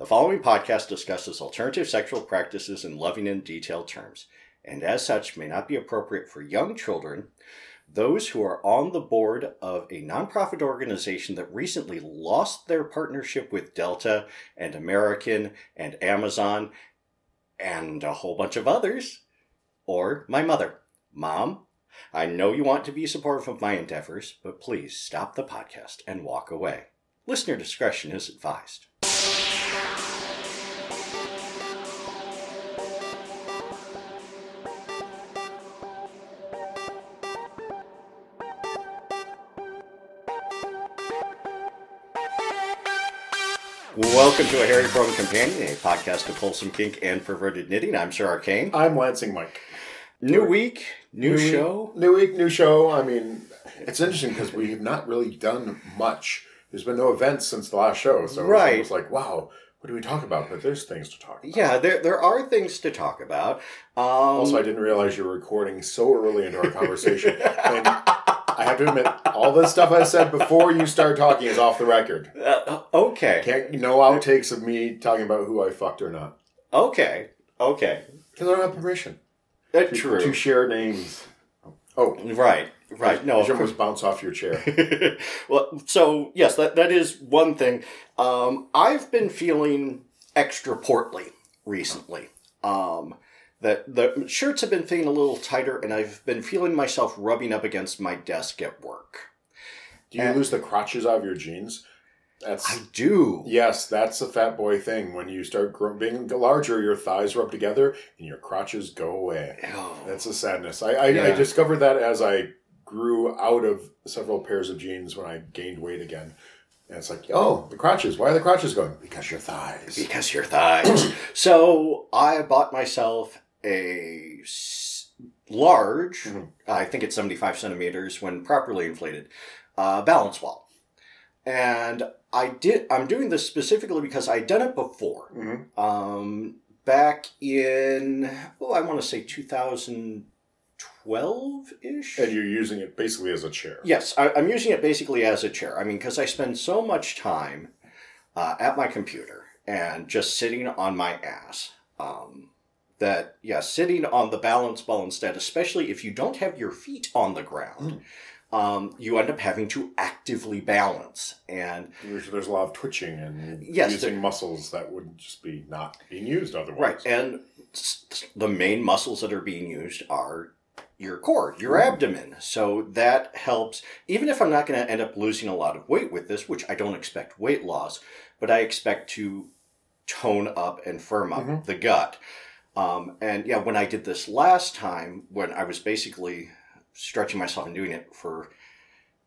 The following podcast discusses alternative sexual practices in loving and detailed terms, and as such may not be appropriate for young children, those who are on the board of a nonprofit organization that recently lost their partnership with Delta and American and Amazon and a whole bunch of others, or my mother. Mom, I know you want to be supportive of my endeavors, but please stop the podcast and walk away. Listener discretion is advised. Welcome to a Hairy Prone Companion, a podcast of wholesome kink and perverted knitting. I'm Sir Arcane. I'm Lansing Mike. New week, new, week- show. New week, new show. I mean, it's interesting because we've not really done much. There's been no events since the last show, so Right. it's almost like, wow, what do we talk about? But there's things to talk about. Yeah, there there are things to talk about. Um, Also, I didn't realize you were recording so early into our conversation. and I have to admit, all the stuff I said before you start talking is off the record. uh, okay, Can't no outtakes of me talking about who I fucked or not okay, okay. because I don't have permission Uh, to, true. to share names. Oh, Right, right. No, you almost bounce off your chair. well, so yes, that that is one thing. Um, I've been feeling extra portly recently. Um, that the shirts have been fitting a little tighter, and I've been feeling myself rubbing up against my desk at work. Do you And- lose the crotches out of your jeans? That's I do. yes, that's a fat boy thing. When you start being larger, your thighs rub together and your crotches go away. Oh, That's a sadness. I I, I discovered that as I grew out of several pairs of jeans when I gained weight again. And it's like, oh, the crotches. Why are the crotches going? Because your thighs. because your thighs. so I bought myself a large, Mhm. I think it's 75 centimeters when properly inflated, uh, balance wall. And I did, I'm doing this specifically because I'd done it before. Mhm. Um, back in, oh, I want to say 2012 ish. And you're using it basically as a chair. Yes, I, I'm using it basically as a chair. I mean, because I spend so much time uh, at my computer and just sitting on my ass. Um, that yeah, sitting on the balance ball instead, especially if you don't have your feet on the ground, um, you end up having to actively balance. And There's, there's a lot of twitching and Yes, using muscles that would just be not being used otherwise. right, and the main muscles that are being used are your core, your Mm. abdomen. So that helps. Even if I'm not going to end up losing a lot of weight with this, which I don't expect weight loss, but I expect to tone up and firm up Mhm. the gut. Um, and yeah, when I did this last time, when I was basically stretching myself and doing it for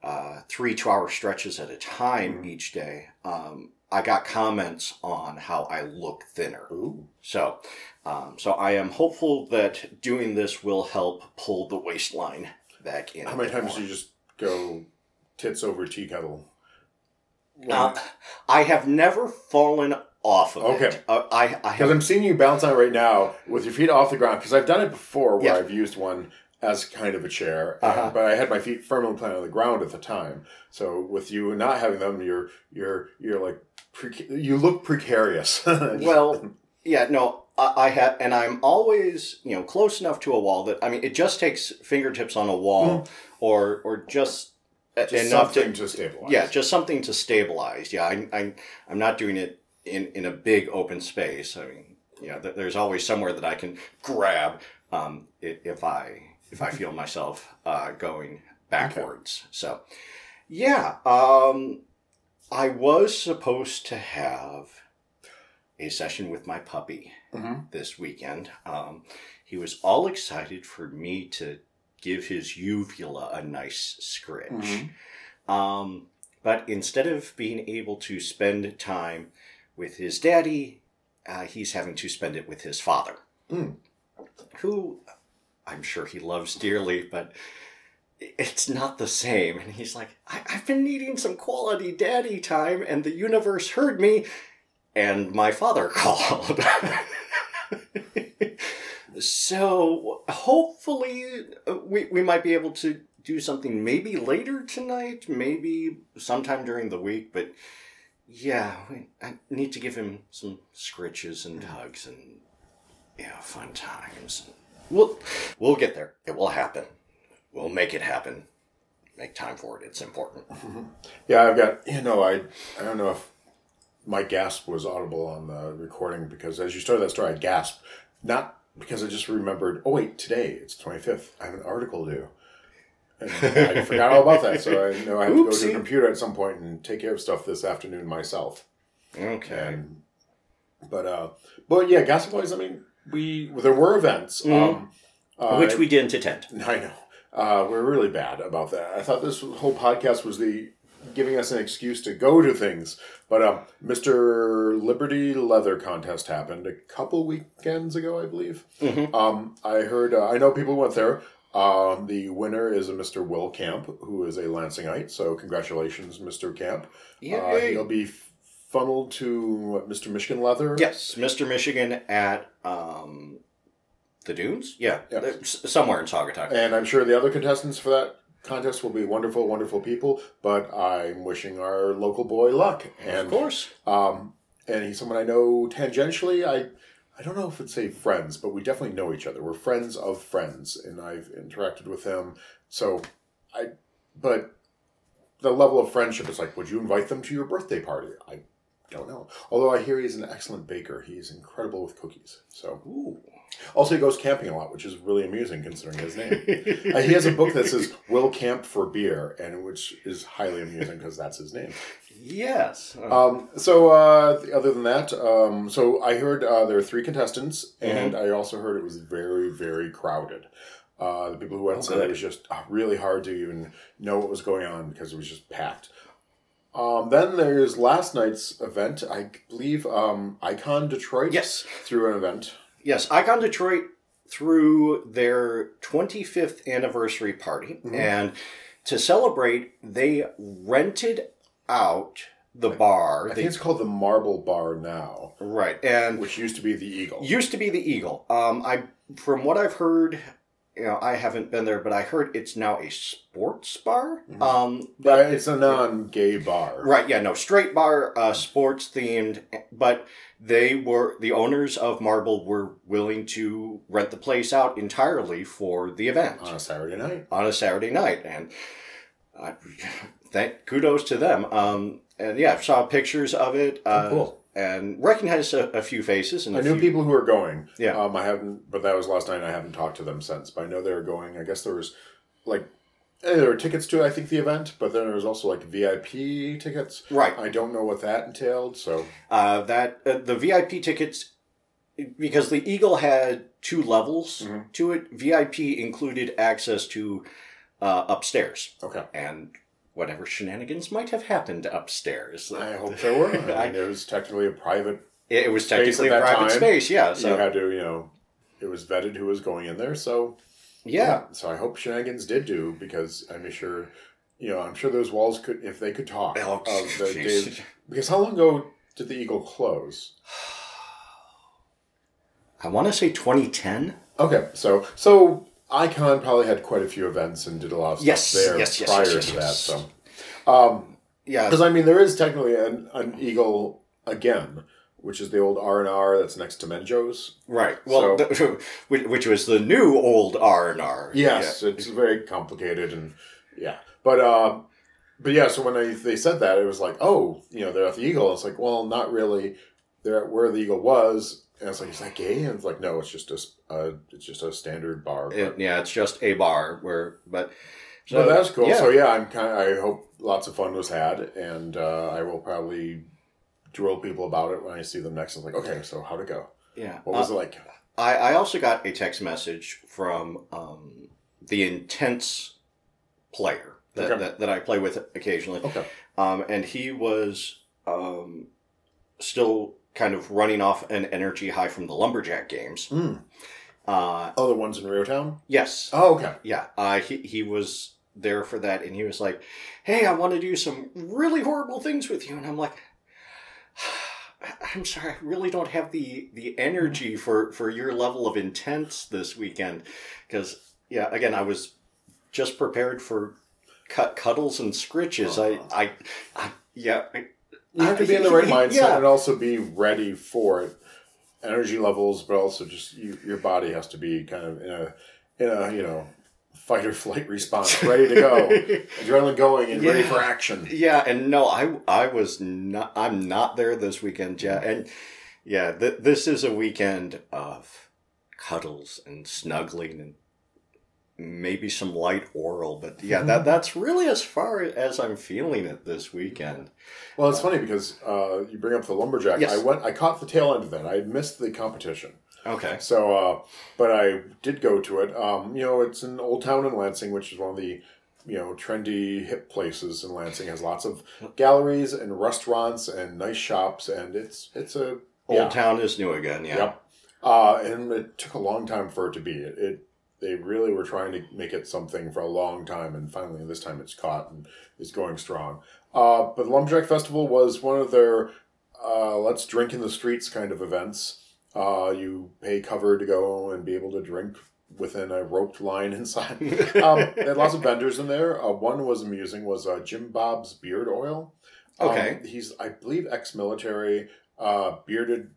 uh, three two hour stretches at a time Mhm. each day, um, I got comments on how I look thinner. Ooh. So, um, so I am hopeful that doing this will help pull the waistline back in. How many times more. do you just go tits over tea kettle? Uh, I have never fallen off of Okay. it. Uh, I, I Because I'm seeing you bounce on it right now with your feet off the ground. Because I've done it before where Yeah. I've used one as kind of a chair, Uh-huh. but I had my feet firmly planted on the ground at the time. So with you not having them, you're you're you're like preca- you look precarious. well, yeah, no, I, I have, and I'm always, you know, close enough to a wall that I mean, it just takes fingertips on a wall, or or just, Mm. Just enough something to, to stabilize. yeah, just something to stabilize. Yeah, I, I, I'm not doing it in in a big open space. I mean, you know, th- there's always somewhere that I can grab um, if I if I feel myself uh, going backwards. So, yeah, um, I was supposed to have a session with my puppy Mhm. this weekend. Um, he was all excited for me to give his uvula a nice scritch. Mhm. Um, but instead of being able to spend time with his daddy, uh, he's having to spend it with his father, Mm. who I'm sure he loves dearly, but it's not the same. And he's like, I- I've been needing some quality daddy time, and the universe heard me, and my father called. so hopefully we, we might be able to do something maybe later tonight, maybe sometime during the week, but yeah, we, I need to give him some scritches and hugs and yeah, fun times. We'll we'll get there. It will happen. We'll make it happen. Make time for it. It's important. Mm-hmm. Yeah, I've got you know I I don't know if my gasp was audible on the recording because as you started that story I gasped not because I just remembered oh wait today it's twenty fifth I have an article due I forgot all about that so I know I have to go to Oopsie. the computer at some point and take care of stuff this afternoon myself Okay. and but uh but yeah gas boys I mean we there were events um uh, Mm-hmm. Which we didn't attend. I know. Uh, we're really bad about that. I thought this whole podcast was the giving us an excuse to go to things. But um, Mr. Liberty Leather Contest happened a couple weekends ago, I believe. Mhm. Um, I heard. Uh, I know people went there. Um, the winner is a Mr. Will Camp, who is a Lansingite. So congratulations, Mr. Camp. Uh, he'll be funneled to Mr. Michigan Leather. Yes, Mr. Michigan at um, the Dunes. Yeah, Yeah. somewhere in Saugatuck. And I'm sure the other contestants for that contest will be wonderful, wonderful people. But I'm wishing our local boy luck. And of course. Um, and he's someone I know tangentially. I I don't know if it's say friends, but we definitely know each other. We're friends of friends, and I've interacted with him. So I, but the level of friendship is like, would you invite them to your birthday party? I don't know. Although I hear he's an excellent baker. He's incredible with cookies. So Ooh. also he goes camping a lot, which is really amusing considering his name. Uh, he has a book that says "Will Camp for Beer," and which is highly amusing because that's his name. yes. Um, so uh, other than that, um, so I heard uh, there are three contestants, and I also heard it was very, very crowded. Uh, the people who went Oh, said it was just uh, really hard to even know what was going on because it was just packed. Um, then there's last night's event. I believe um, Icon Detroit yes. Threw an event. Yes. Icon Detroit threw their 25th anniversary party, Mhm. and to celebrate, they rented out the bar. I They- think it's called the Marble Bar now, right, and which used to be the Eagle. used to be the Eagle. Um, I from what I've heard, you know, I haven't been there, but I heard it's now a sports bar. Mhm. Um, but it's a non-gay bar. Right, yeah, no, straight bar, uh, sports themed, but they were, the owners of Marble were willing to rent the place out entirely for the event On a Saturday night. on a Saturday night. And I, thank, kudos to them. Um, and yeah, I saw pictures of it. Uh, Oh, cool. And recognized a, a few faces. And I a knew few, people who were going. Yeah. Um, I haven't, but that was last night. and I haven't talked to them since. But I know they were going. I guess there was like eh, there were tickets to I think the event, but then there was also like VIP tickets. Right. I don't know what that entailed. So Uh, that uh, the VIP tickets, because the Eagle had two levels Mhm. to it. VIP included access to uh, upstairs okay, and whatever shenanigans might have happened upstairs. I hope there were. I mean, it was technically a private. it was Space technically a private time. space, yeah. you So had to, you know, it was vetted who was going in there. So yeah, So I hope shenanigans did do because I'm sure, you know, I'm sure those walls could if they could talk. Oh, of the days, because how long ago did the Eagle close? I want to say 2010. Okay, so so Icon probably had quite a few events and did a lot of stuff Yes, there yes, yes, prior yes, yes, to that. So, um, Yeah, because I mean, there is technically an, an Eagle again, which is the old R and R that's next to Menjo's. right. Well, So- the, which, was the new old R and R. Yes, it's very complicated and yeah, but uh, but yeah. So when they they said that, it was like, oh, you know, they're at the Eagle. It's like, well, not really. They're at where the Eagle was, and it's like, is that gay? And it's like, no, it's just a uh, it's just a standard bar. But, It, yeah, it's just a bar where, but so that's cool. yeah. So yeah, I'm kind. of I hope lots of fun was had, and uh, I will probably drill people about it when I see them next. I'm like, okay, so how'd it go? yeah. What was Uh, it like? I, I also got a text message from um, the intense player that, Okay. that, that I play with occasionally. Okay. Um, and he was um, still kind of running off an energy high from the Lumberjack games. Mm. Uh, Oh, the ones in REO Town. yes. Oh, okay. Yeah. Uh, he, he was there for that. And he was like, hey, I want to do some really horrible things with you. And I'm like, I'm sorry, I really don't have the the energy for for your level of intense this weekend, because yeah, again, I was just prepared for cut cuddles and scritches. I, I, I, yeah, I, You have to be in the right mindset and also be ready for it. Energy levels, but also just you, your body has to be kind of in a in a you know fight or flight response, ready to go, adrenaline going, and ready for action. Yeah, and no, I I was not. I'm not there this weekend. Yeah, and yeah, th- this is a weekend of cuddles and snuggling and maybe some light oral. But yeah, that that's really as far as I'm feeling it this weekend. Well, it's funny because uh, you bring up the lumberjack. Yes. I went, I caught the tail end of that. I missed the competition. Okay. So, uh, but I did go to it. Um, you know, it's an old town in Lansing, which is one of the you know trendy hip places in Lansing. has lots of galleries and restaurants and nice shops, and it's it's a Old yeah. Town is new again. Yeah. Yep. Uh, and it took a long time for it to be. It, it they really were trying to make it something for a long time, and finally this time it's caught and is going strong. Uh, but the Lumberjack Festival was one of their uh, let's drink in the streets kind of events. Uh, you pay cover to go and be able to drink within a roped line inside. um, they had lots of vendors in there. Uh, one was amusing was uh, Jim Bob's beard oil. Um, Okay. he's I believe ex-military, uh, bearded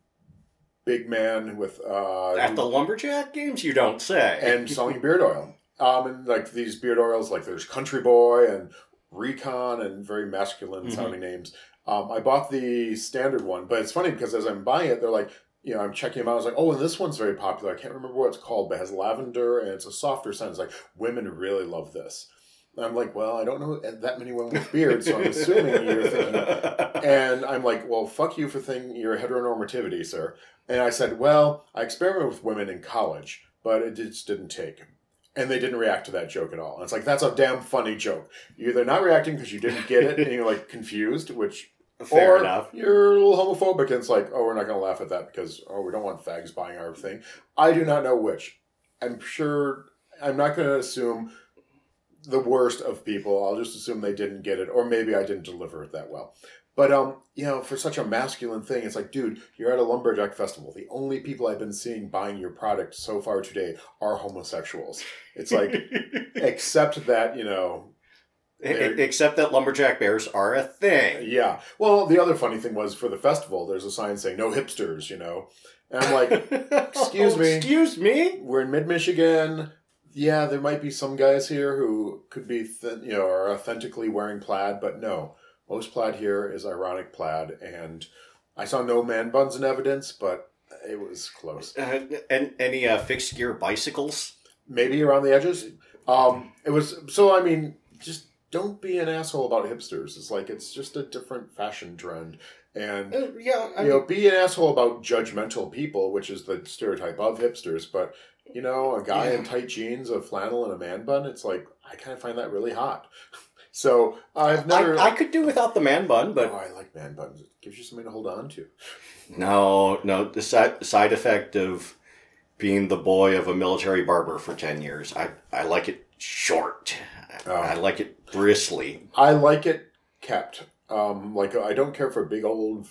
big man with uh, At the lumberjack games, you don't say. and selling beard oil. Um, and like these beard oils, like there's Country Boy and Recon and very masculine Mhm. sounding names. Um, I bought the standard one, but it's funny because as I'm buying it, they're like, you know, I'm checking them out. I was like, oh, and this one's very popular. I can't remember what it's called, but it has lavender and it's a softer scent. It's like women really love this. And I'm like, well, I don't know that many women with beards, so I'm assuming you're thinking. And I'm like, well, fuck you for thinking you're heteronormativity, sir. And I said, well, I experimented with women in college, but it just didn't take. And they didn't react to that joke at all. And it's like, that's a damn funny joke. You're either not reacting because you didn't get it and you're like confused, which, Fair or enough. you're a little homophobic and it's like, oh, we're not going to laugh at that because, oh, we don't want fags buying our thing. I do not know which. I'm sure, I'm not going to assume the worst of people. I'll just assume they didn't get it, or maybe I didn't deliver it that well. But um, you know, for such a masculine thing, it's like, dude, you're at a lumberjack festival. The only people I've been seeing buying your product so far today are homosexuals. It's like, except that you know, Except that lumberjack bears are a thing. yeah. Well, the other funny thing was for the festival, there's a sign saying "No hipsters," you know, and I'm like, Excuse me. Excuse me. we're in mid Michigan. Yeah, there might be some guys here who could be, th- you know, are authentically wearing plaid, but no, most plaid here is ironic plaid, and I saw no man buns in evidence, but it was close. Uh, and any uh, fixed gear bicycles? Maybe around the edges. Um, it was so. I mean, just don't be an asshole about hipsters. It's like it's just a different fashion trend, and Uh, yeah, I you know, be an asshole about judgmental people, which is the stereotype of hipsters. But you know, a guy in tight jeans, a flannel, and a man bun, it's like I kind of find that really hot. So I've never. I, I could do without the man bun, but oh, I like man buns. It gives you something to hold on to. no, no. The side side effect of being the boy of a military barber for ten years, I I like it short. Oh. I like it bristly. I like it kept. Um, like I don't care for a big old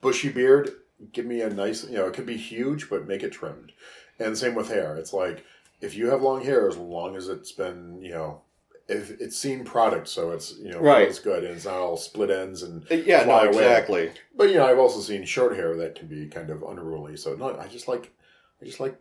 bushy beard. Give me a nice, you know, it could be huge, but make it trimmed. And same with hair. It's like if you have long hair, as long as it's been, you know, if it's seen product, so it's you know Right. feels good and it's not all split ends and. Uh, Yeah, no, away. exactly. But you know, I've also seen short hair that can be kind of unruly. So no, I just like, I just like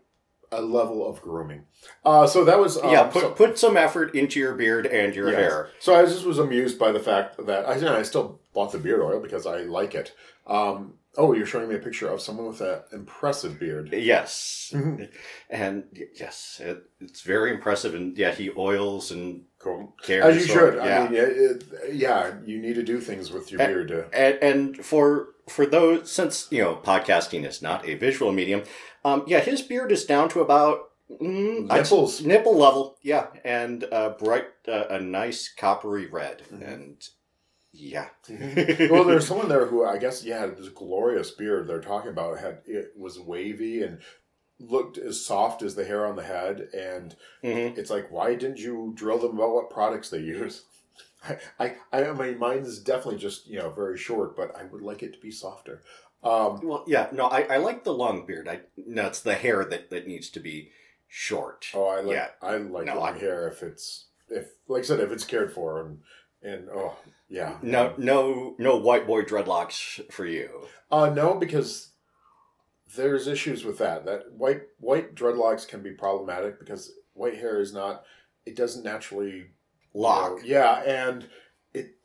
a level of grooming. Uh, so that was um, yeah, put so- put some effort into your beard and your Yes. hair. So I just was amused by the fact that I, you know, I still bought the beard oil because I like it. Um, oh, you're showing me a picture of someone with an impressive beard. Yes, Mhm. and yes, it, it's very impressive. And yeah, he oils and Cool. As you should. Yeah. I mean, it, it, yeah, you need to do things with your Eh, beard to. and, and for for those since you know podcasting is not a visual medium um yeah his beard is down to about mm, I'd- Nipples. nipple level yeah and uh bright uh, a nice coppery red Mhm. and yeah well, there's someone there who I guess yeah had this glorious beard they're talking about. Had it was wavy and looked as soft as the hair on the head, and Mhm. it's like why didn't you drill them about what products they use? I, I, I mean, mine is definitely just you know very short, but I would like it to be softer. Um, well yeah no I, I like the long beard I no it's the hair that that needs to be short oh, I like Yeah. I like No, long I- hair if it's if like I said if it's cared for and and oh yeah, No, no, no white boy dreadlocks for you. Uh, no, because there's issues with that. That white white dreadlocks can be problematic because white hair is not. It doesn't naturally Lock. you know, yeah, and it.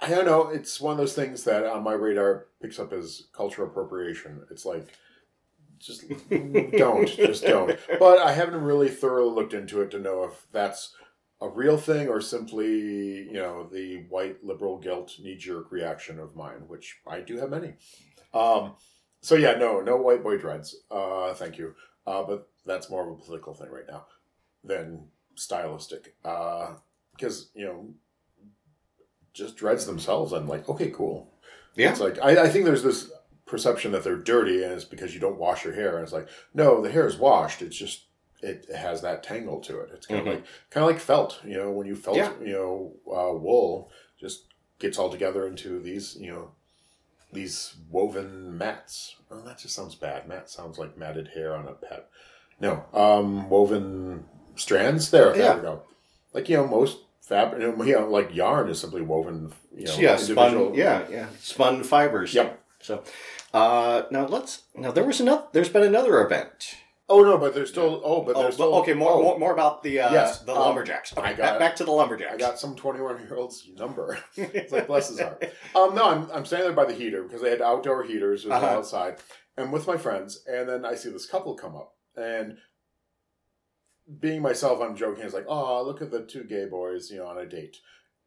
I don't know. It's one of those things that on my radar picks up as cultural appropriation. It's like, just don't, just don't. But I haven't really thoroughly looked into it to know if that's a real thing or simply, you know, the white liberal guilt knee jerk reaction of mine, which I do have many. Um, so yeah, no, no white boy dreads. Uh, thank you. Uh, but that's more of a political thing right now than stylistic. Uh, because you know, just dreads themselves. I'm like, okay, cool. Yeah. It's like I, I think there's this perception that they're dirty and it's because you don't wash your hair. And it's like, no, the hair is washed. It's just it has that tangle to it. It's kind Mhm. of like kind of like felt. You know, when you felt, Yeah. you know, uh, wool just gets all together into these, you know, these woven mats. Oh, that just sounds bad. Mat sounds like matted hair on a pet. No, um, woven strands. There, there Yeah. we go. Like you know, most fabric, you know, like yarn is simply woven. You know, yeah, spun. Yeah, yeah, spun fibers. Yep. So, uh, now let's. Now there was another. There's been another event. Oh no, but there's still. Oh, but Oh, there's but- still. okay, more, oh, more more about the uh, Yes, the um, lumberjacks. Okay, I got back, back to the lumberjacks. I got some 21 year old's number. It's like bless his heart. Um, no, I'm, I'm standing there by the heater because they had outdoor heaters. It was Uh-huh. outside, and with my friends. And then I see this couple come up, and being myself, I'm joking. It's like, oh, look at the two gay boys, you know, on a date.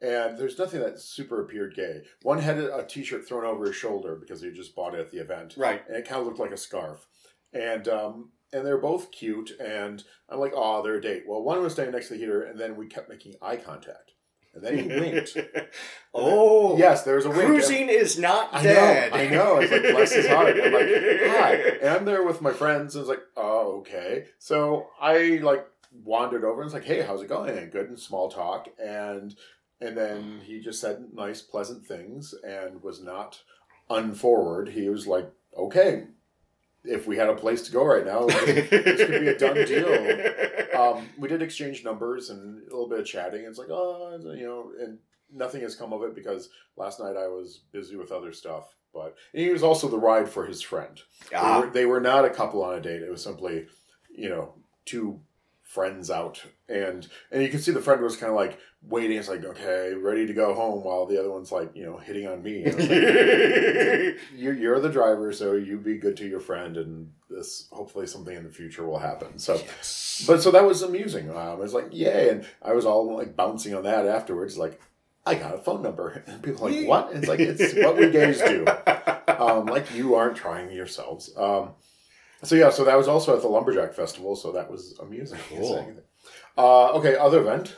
And there's nothing that super appeared gay. One had a t-shirt thrown over his shoulder because he just bought it at the event, right. and it kind of looked like a scarf. And um, and they're both cute, and I'm like, oh, they're a date. Well, one was standing next to the heater, and then we kept making eye contact, and then he winked. oh, Yes, there was a wink. Cruising is not I dead. know, I know. It's like bless his heart. I'm like, hi, and I'm there with my friends, and it's like, oh, okay. So I like wandered over and it's like, hey, how's it going? And good and small talk, and and then he just said nice, pleasant things, and was not unforward. He was like, okay, if we had a place to go right now, this, this could be a done deal. Um, we did exchange numbers and a little bit of chatting. It's like, oh, you know, and nothing has come of it because last night I was busy with other stuff. But he was also the ride for his friend. They, Ah, were, they were not a couple on a date. It was simply, you know, two friends out, and and you can see the friend was kind of like waiting. It's like, okay, ready to go home, while the other one's like, you know, hitting on me. And like, you're, you're the driver, so you be good to your friend, and this hopefully something in the future will happen. So, Yes. but so that was amusing. Um, I was like, yay, and I was all like bouncing on that afterwards, like. I got a phone number, and people are like, "What?" It's like it's what we gays do. Um, like you aren't trying yourselves. Um, so yeah, so that was also at the Lumberjack Festival, so that was amusing. Cool. Uh, okay, other event.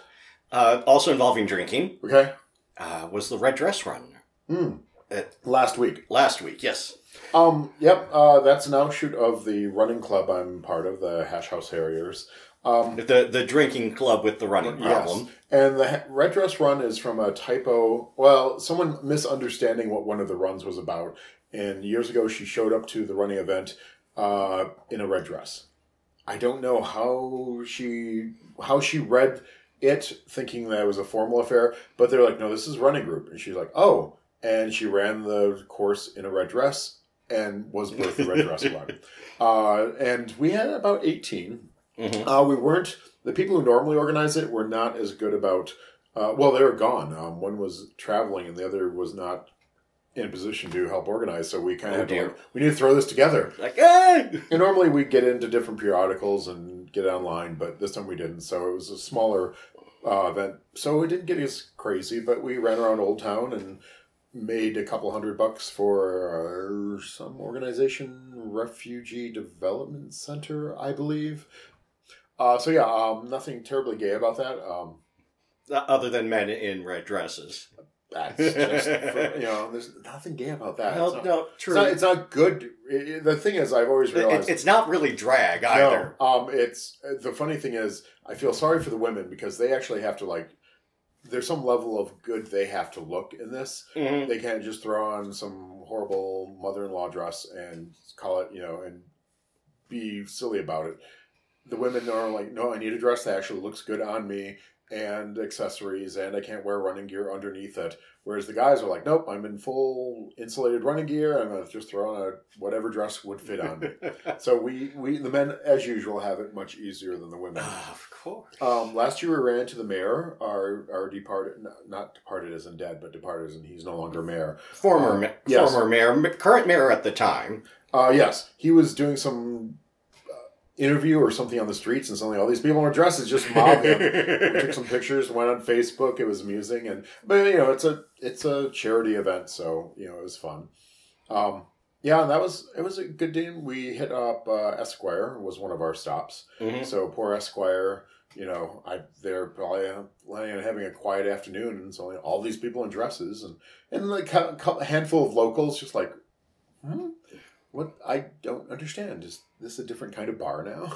uh, also involving drinking Okay, uh, was the red dress run Hmm. Uh, last week. last week. Yes. Um, yep, uh, that's an outshoot of the running club I'm part of, the Hash House Harriers. Um, The the drinking club with the running problem. And the Red Dress Run is from a typo. Well, someone misunderstanding what one of the runs was about. And years ago, she showed up to the running event uh, in a red dress. I don't know how she how she read it, thinking that it was a formal affair. But they're like, no, this is running group, and she's like, oh. And she ran the course in a red dress and was birthed the red dress run. Uh, and we had about eighteen. Mhm. Uh, we weren't the people who normally organize it were not as good about. Uh, well, they were gone. Um, one was traveling, and the other was not in a position to help organize. So we kind of Oh, had to like, we need to throw this together. Like, hey! And normally we get into different periodicals and get online, but this time we didn't. So it was a smaller uh, event. So it didn't get as crazy, but we ran around Old Town and made a couple hundred bucks for uh, some organization, Refugee Development Center, I believe. Uh, so yeah, um, nothing terribly gay about that. Um, Other than men in red dresses. That's just for, you know, there's nothing gay about that. no, it's, not, no, it's true. not. It's not good. It- it- the thing is, I've always It- realized it's not really drag either. No, um, it's the funny thing is, I feel sorry for the women because they actually have to like. There's some level of good they have to look in this. Mhm. They can't just throw on some horrible mother-in-law dress and call it, you know, and be silly about it. The women are like, no, I need a dress that actually looks good on me, and accessories, and I can't wear running gear underneath it. Whereas the guys are like, nope, I'm in full insulated running gear. I'm gonna just throw on a whatever dress would fit on me. so we, we the men as usual have it much easier than the women. of course. Um, last year we ran to the mayor, our our departed, not departed as in dead, but departed as in he's no longer mayor. former um, ma- yes. former mayor, current mayor at the time. Uh, yes, he was doing some interview or something on the streets, and suddenly all these people in dresses just mobbed him. we took some pictures, went on Facebook. It was amusing, and but you know it's a it's a charity event, so you know it was fun. Um, yeah, and that was it was a good day. We hit up uh, Esquire was one of our stops. Mhm. So poor Esquire, you know, I they're probably planning on having a quiet afternoon, and so all these people in dresses, and and like a, a handful of locals, just like, hmm? What I don't understand is this a different kind of bar now?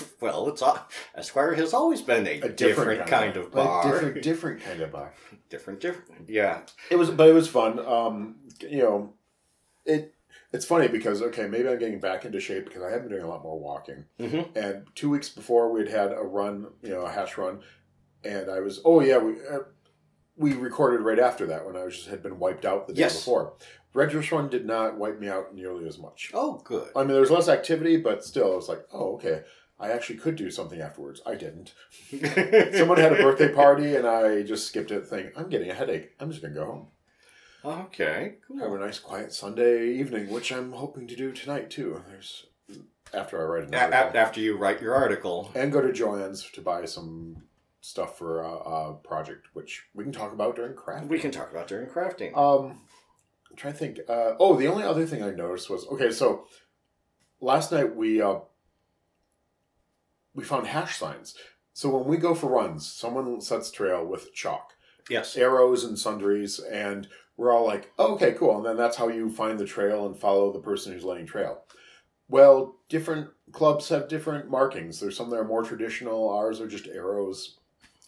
well, it's a- Esquire has always been a, different, kind, of, bar. a different different kind of bar. different, different. Yeah. It was, but it was fun. Um, you know, it. It's funny because okay, maybe I'm getting back into shape because I have been doing a lot more walking. Mhm. And two weeks before, we'd had a run, you know, a hash run, and I was, oh yeah, we uh, we recorded right after that when I was just had been wiped out the day Yes. before. Run did not wipe me out nearly as much. Oh, good. I mean, there was less activity, but still, I was like, oh okay, I actually could do something afterwards. I didn't. Someone had a birthday party, and I just skipped it. Thinking, I'm getting a headache. I'm just gonna go home. Okay. Have a nice quiet Sunday evening, which I'm hoping to do tonight too. There's after I write an A- article. after you write your article. and go to Joann's to buy some stuff for a, a project, which we can talk about during craft. We can talk about during crafting. Um, I'm trying to think. Uh, oh, the only other thing I noticed was okay. So last night we uh, we found hash signs. So when we go for runs, someone sets trail with chalk, yes. arrows, and sundries, and we're all like, oh, "Okay, cool." And then that's how you find the trail and follow the person who's laying trail. Well, different clubs have different markings. There's some that are more traditional. Ours are just arrows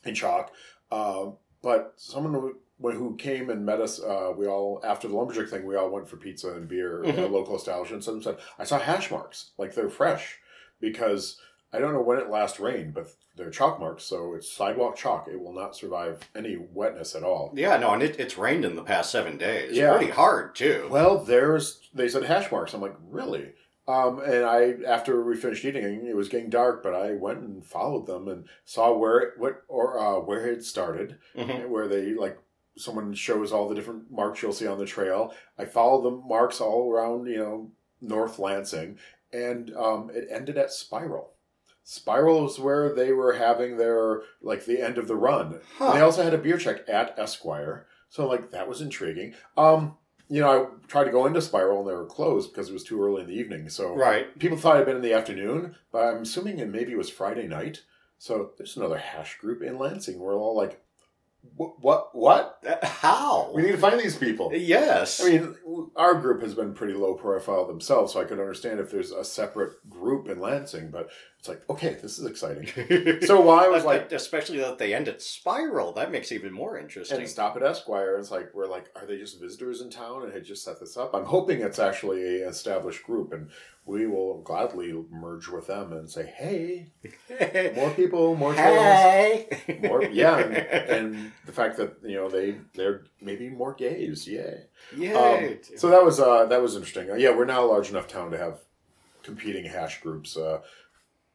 and chalk. Uh, but someone who, when- who came and met us, uh, we all after the lumberjack thing, we all went for pizza and beer at a Mhm. local establishment. Someone said, "I saw hash marks, like they're fresh," because I don't know when it last rained, but they're chalk marks, so it's sidewalk chalk. It will not survive any wetness at all. Yeah, no, and it, it's rained in the past seven days. Yeah. Pretty hard, too. Well, there's they said hash marks. I'm like, really? Um, and I after we finished eating, it was getting dark, but I went and followed them and saw where it what or uh, where it started, Mhm. where they like someone shows all the different marks you'll see on the trail. I followed the marks all around, you know, North Lansing, and um, it ended at Spiral. Spiral is where they were having their like the end of the run. Huh. They also had a beer check at Esquire, so like that was intriguing. Um, you know, I tried to go into Spiral and they were closed because it was too early in the evening. So Right. people thought it'd been in the afternoon, but I'm assuming it maybe was Friday night. So there's another hash group in Lansing. We're all like, what? What? What? How? We need to find these people. yes. I mean, our group has been pretty low profile themselves, so I could understand if there's a separate group in Lansing, but it's like, okay, this is exciting. So while I was like, especially that they end at Spiral, that makes it even more interesting. and stop at Esquire. It's like we're like, are they just visitors in town and had just set this up? I'm hoping it's actually a established group, and we will gladly merge with them and say, hey, more people, more trails, more yeah, and, and the fact that you know they they're maybe more gays, yay. Yay. Um, so that was uh, that was interesting. Uh, yeah, we're now a large enough town to have competing hash groups. Uh,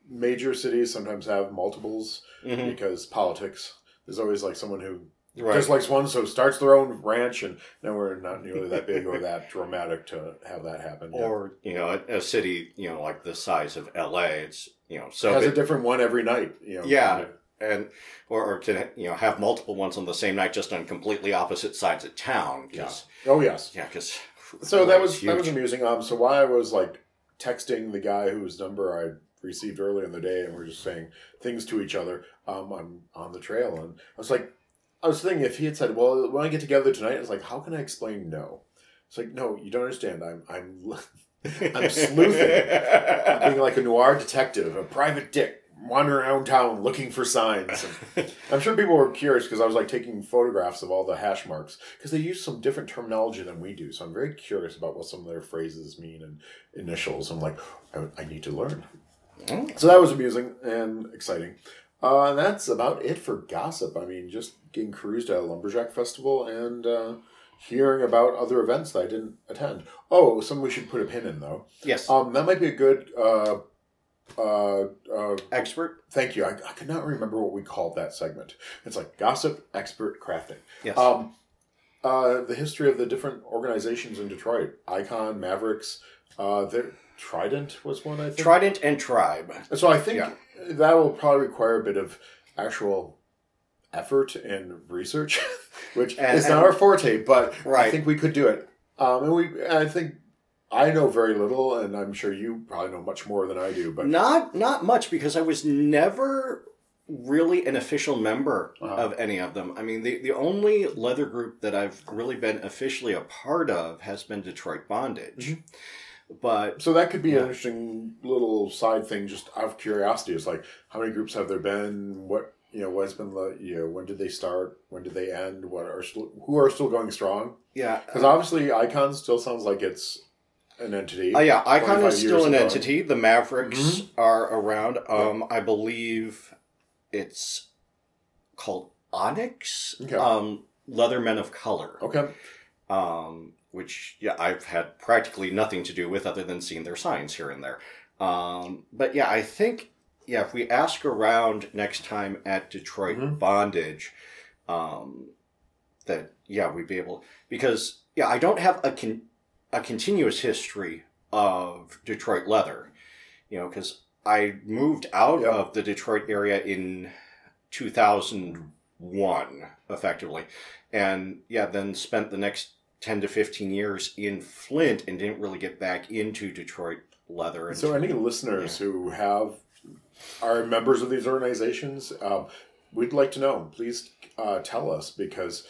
major cities sometimes have multiples Mhm. because politics. There's always like someone who Right. just likes one, so starts their own ranch, and now we're not nearly that big or that dramatic to have that happen. Yeah. or you know, a, a city you know like the size of LA, it's you know so has a different one every night. You know, Yeah. and or, or to you know have multiple ones on the same night just on completely opposite sides of town. 'cause- Oh yes. yeah, because So that was that was amusing. Um, so while I was like texting the guy whose number I received earlier in the day, and we're just saying things to each other, um, I'm on the trail, and I was like, I was thinking if he had said, "Well, when I get together tonight," I was like, "How can I explain no?" It's like, no, you don't understand. I'm I'm I'm sleuthing. I'm being like a noir detective, a private dick, wandering around town looking for signs. And I'm sure people were curious because I was like taking photographs of all the hash marks because they use some different terminology than we do. So I'm very curious about what some of their phrases mean and initials. I'm like, I, I need to learn. So that was amusing and exciting. Uh, and that's about it for gossip. I mean, just getting cruised at a lumberjack festival and uh, hearing about other events that I didn't attend. Oh, something we should put a pin in though. Yes. Um, that might be a good. Uh, uh, uh, Expert. thank you. I, I could not remember what we called that segment. It's like gossip, expert, crafting. Yes. Um, uh, the history of the different organizations in Detroit, Icon, Mavericks, uh, there, Trident was one I think. Trident and Tribe. so I think Yeah. that will probably require a bit of actual effort and research, which And- is not our forte, but I think we could do it. Um, and we, I think I know very little, and I'm sure you probably know much more than I do. But Not not much because I was never really an official member Uh-huh. of any of them. I mean, the the only leather group that I've really been officially a part of has been Detroit Bondage. Mm-hmm. But So that could be Yeah. an interesting little side thing, just out of curiosity. It's like, how many groups have there been? What you know, what's been the you know, when did they start? When did they end? What are still who are still going strong? yeah, Because obviously, Icon still sounds like it's an entity. Uh, yeah, Icon is still an ago. entity. The Mavericks Mhm. are around. Um, I believe it's called Onyx. Okay. Um, Leathermen of Color. Okay. Um, which yeah, I've had practically nothing to do with other than seeing their signs here and there. Um, but yeah, I think yeah, if we ask around next time at Detroit Mhm. Bondage, um, that yeah, we'd be able because yeah, I don't have a con- a continuous history of Detroit leather, you know, because I moved out Yep. of the Detroit area in 2001, effectively, and yeah, then spent the next 10 to 15 years in Flint and didn't really get back into Detroit leather. So, any listeners who have are members of these organizations, um, we'd like to know. Please uh, tell us because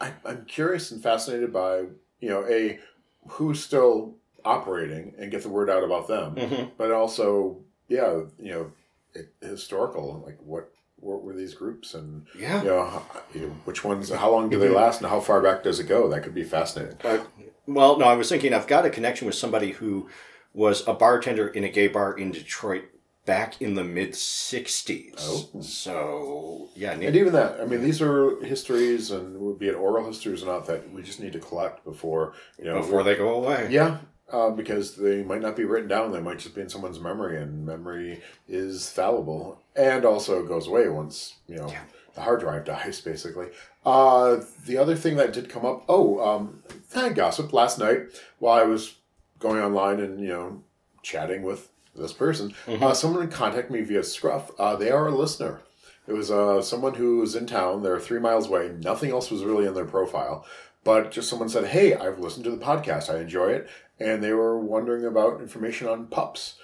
I, I'm curious and fascinated by you know a who's still operating and get the word out about them, Mhm. but also yeah, you know, it, historical like what what were these groups and Yeah. you know, how, you know which ones how long do they mm-hmm. last and how far back does it go? That could be fascinating. But, well, no, I was thinking I've got a connection with somebody who was a bartender in a gay bar in Detroit back in the mid 60s. Oh. So, yeah. And even that, I mean, these are histories, and would be it oral histories or not that we just need to collect before you know before they go away. Yeah, uh, because they might not be written down; they might just be in someone's memory, and memory is fallible, and also goes away once you know the hard drive dies, basically. Uh, the other thing that did come up, oh, um, thank gossip. Last night, while I was going online and you know chatting with this person, uh, someone contacted me via Scruff. Uh, they are a listener. It was uh, someone who was in town. They're three miles away. Nothing else was really in their profile, but just someone said, "Hey, I've listened to the podcast. I enjoy it," and they were wondering about information on pups,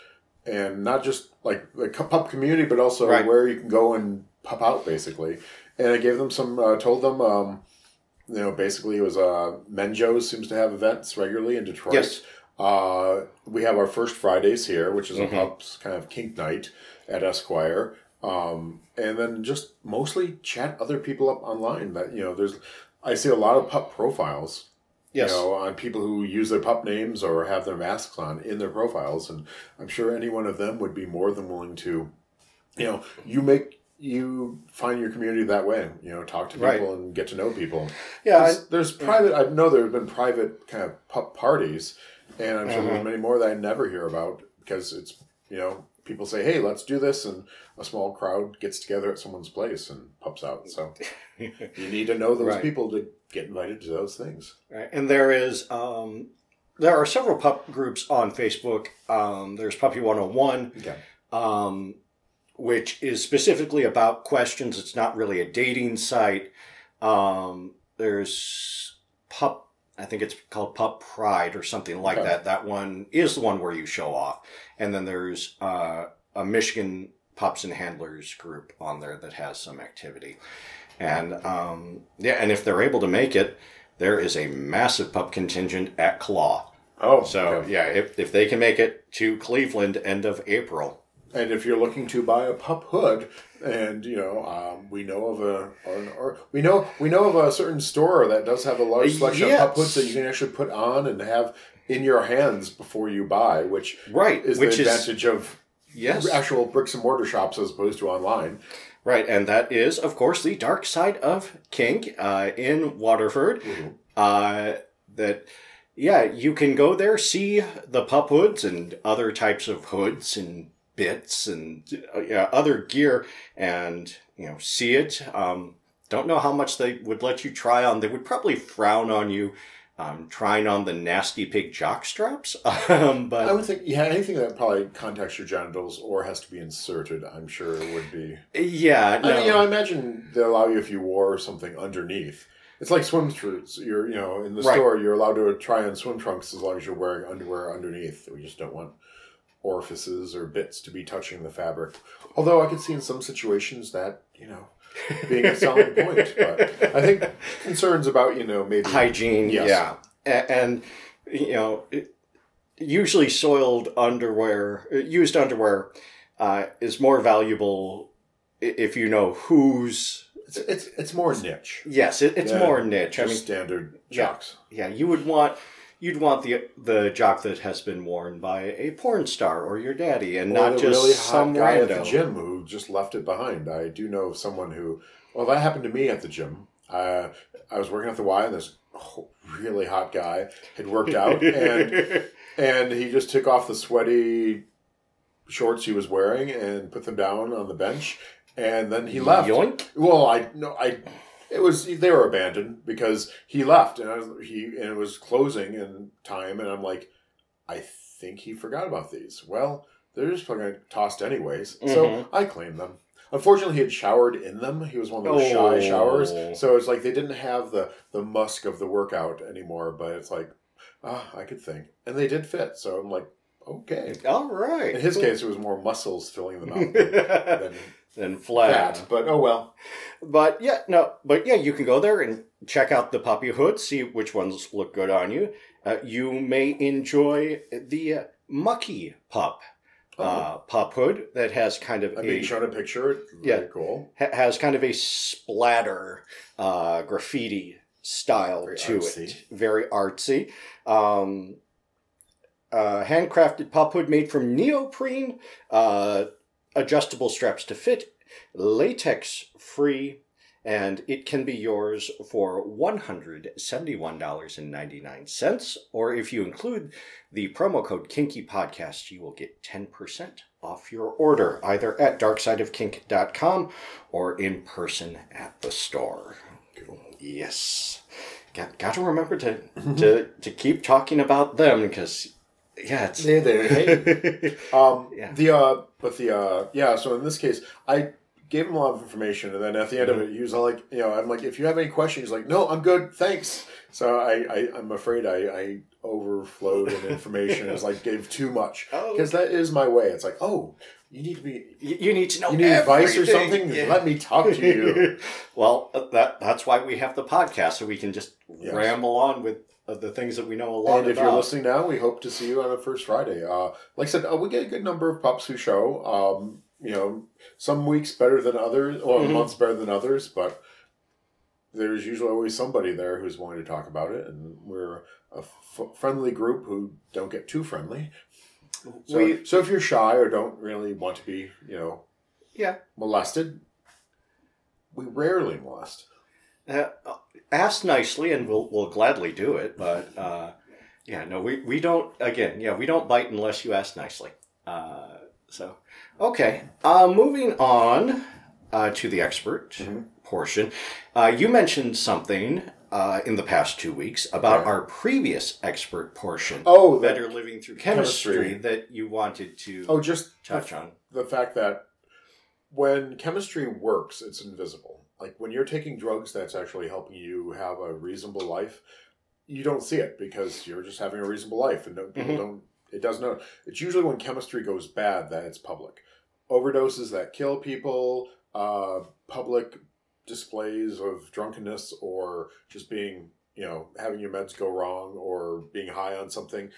and not just like the pup community, but also Right. where you can go and pup out, basically. And I gave them some, uh, told them, um, you know, basically it was uh, Menjo's seems to have events regularly in Detroit. Yes. Uh, we have our first Fridays here, which is Mhm. a pub's kind of kink night at Esquire. Um, and then just mostly chat other people up online that, you know, there's, I see a lot of pup profiles, Yes. you know, on people who use their pup names or have their masks on in their profiles. And I'm sure any one of them would be more than willing to, you know, you make, you find your community that way, you know, talk to people Right. and get to know people. yeah. I, There's, there's private. I know there have been private kind of pup parties, and I'm sure Uh-huh. there's many more that I never hear about because it's you know people say, "Hey, let's do this," and a small crowd gets together at someone's place and pops out. So you need to know those Right. people to get invited to those things. Right. And there is um, there are several pup groups on Facebook. Um, there's Puppy 101, Okay. um, which is specifically about questions. It's not really a dating site. Um, there's Pup, I think it's called Pup Pride or something like Okay. that. That one is the one where you show off. And then there's uh, a Michigan Pups and Handlers group on there that has some activity. And um, yeah, and if they're able to make it, there is a massive pup contingent at Claw. Oh, So okay. yeah, if, if they can make it to Cleveland end of April, and if you're looking to buy a pup hood, and you know, um, we know of a or, or we know we know of a certain store that does have a large selection Yes. of pup hoods that you can actually put on and have in your hands before you buy, which right? is which the is advantage of yes, actual bricks and mortar shops as opposed to online. Right, and that is, of course, the dark side of kink uh, in Waterford. Mhm. Uh, that, yeah, you can go there, see the pup hoods and other types of hoods and bits and uh, other gear, and you know, see it. Um, don't know how much they would let you try on. They would probably frown on you um, trying on the nasty pig jock straps. um, but I would think, yeah, anything that probably contacts your genitals or has to be inserted, I'm sure would be. yeah, no. I mean, you know, I imagine they allow you if you wore something underneath. It's like swimsuits. You're, you know, in the Right. store, you're allowed to try on swim trunks as long as you're wearing underwear underneath. We just don't want orifices or bits to be touching the fabric. Although I could see in some situations that, you know, being a selling point. But I think concerns about, you know, maybe hygiene Yes. yeah and you know usually soiled underwear used underwear uh, is more valuable if you know whose It's, it's, it's more niche. yes it, it's Yeah, more niche i mean standard Yeah. jocks. yeah you would want you'd want the the jock that has been worn by a porn star or your daddy and Or not just really some guy rando at the gym who just left it behind. I do know of someone who, well, that happened to me at the gym. Uh, I was working at the Y, and this really hot guy had worked out, and and he just took off the sweaty shorts he was wearing and put them down on the bench, and then he left. Yoink. Well, I no, I. It was they were abandoned because he left, and I was, he and it was closing in time, and I'm like, I think he forgot about these. Well, they're just fucking tossed anyways, so Mhm. I claim them. Unfortunately, he had showered in them. He was one of those Oh. shy showers, so it's like they didn't have the the musk of the workout anymore. But it's like, ah, I could think, and they did fit. So I'm like, okay. all right In his case, it was more muscles filling them out than, than flat fat. But oh well. But yeah, no, but yeah, you can go there and check out the puppy hood, see which ones look good on you. Uh, you may enjoy the uh, mucky pup uh, pup hood that has kind of I'm being shown a picture. Yeah. Cool. ha- has kind of a splatter uh, graffiti style Very to artsy. it, very artsy. Um, uh, handcrafted pup hood made from neoprene, uh, adjustable straps to fit, latex free, and it can be yours for $171.99. Or if you include the promo code Kinky Podcast, you will get 10% off your order, either at darksideofkink.com or in person at the store. Yes. Got, got to remember to, to, to keep talking about them because, yeah, it's. Hey there. Hey. Um, Yeah. The uh, but the uh, yeah. So in this case, I gave him a lot of information, and then at the end of it, he was all like, you know, I'm like, if you have any questions, he's like, no, I'm good, thanks. So I, I I'm afraid I, I overflowed in information. It's like gave too much Oh, because that is my way. It's like, oh, you need to be, you, you need to know you need advice or something. Yeah. Let me talk to you. well, that that's why we have the podcast, so we can just Yes. ramble on with uh, the things that we know a lot And if about. you're listening now, we hope to see you on the first Friday. Uh, like I said, uh, we get a good number of pups who show. Um, you know, some weeks better than others, or Mhm. months better than others, but there's usually always somebody there who's willing to talk about it, and we're a f- friendly group who don't get too friendly. So, We- so if you're shy or don't really want to be, you know, Yeah. molested, we rarely molest. Uh, ask nicely, and we'll we'll gladly do it. But uh, yeah, no, we, we don't. Again, yeah, we don't bite unless you ask nicely. Uh, so okay, uh, moving on uh, to the expert Mhm. portion. Uh, you mentioned something uh, in the past two weeks about Right. our previous expert portion. Oh, that that, living through chemistry, Chemistry. that you wanted to oh, just touch on. the fact that when chemistry works, it's invisible. Like when you're taking drugs that's actually helping you have a reasonable life, you don't see it because you're just having a reasonable life, and people Mhm. don't. It doesn't know. It's usually when chemistry goes bad that it's public. Overdoses that kill people, uh, public displays of drunkenness, or just being, you know, having your meds go wrong, or being high on something.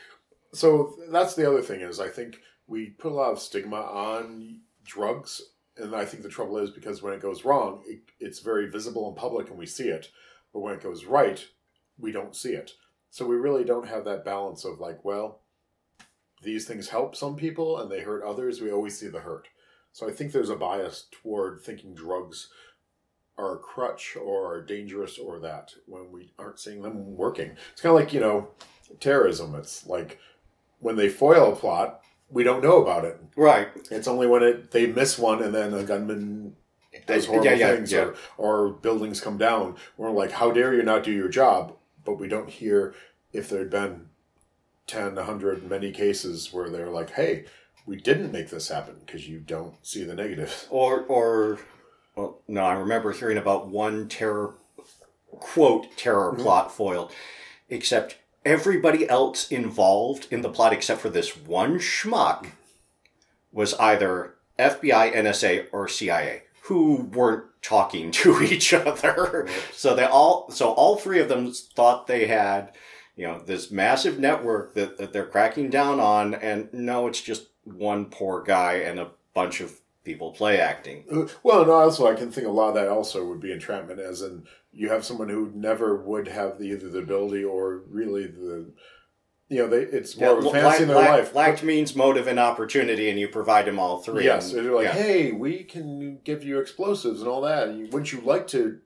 So that's the other thing is I think we put a lot of stigma on drugs and i think the trouble is because when it goes wrong it, it's very visible in public and we see it but when it goes right we don't see it so we really don't have that balance of like well these things help some people and they hurt others we always see the hurt So I think there's a bias toward thinking drugs are a crutch or are dangerous or that when we aren't seeing them working. It's kind of like, you know, terrorism. It's like when they foil a plot, we don't know about it. Right. It's only when it they miss one and then a gunman does horrible Yeah, yeah, things yeah. Or, or buildings come down. We're like, how dare you not do your job? But we don't hear if there'd been 10, 100, many cases where they're like, hey, we didn't make this happen because you don't see the negatives. Or, or, well, no, I remember hearing about one terror, quote, terror Mhm. plot foiled, except everybody else involved in the plot except for this one schmuck was either FBI, NSA, or CIA, who weren't talking to each other. So they all, so all three of them thought they had, you know, this massive network that, that they're cracking down on, and no, it's just one poor guy and a bunch of people play acting. Uh, Well, and also I can think a lot of that also would be entrapment, as in you have someone who never would have the, either the mm-hmm. ability or really the, you know, they it's more of a fantasy in their lack, life. lacked means motive and opportunity, and you provide them all three. Yes, and- they're like, yeah. hey, we can give you explosives and all that. And wouldn't you like to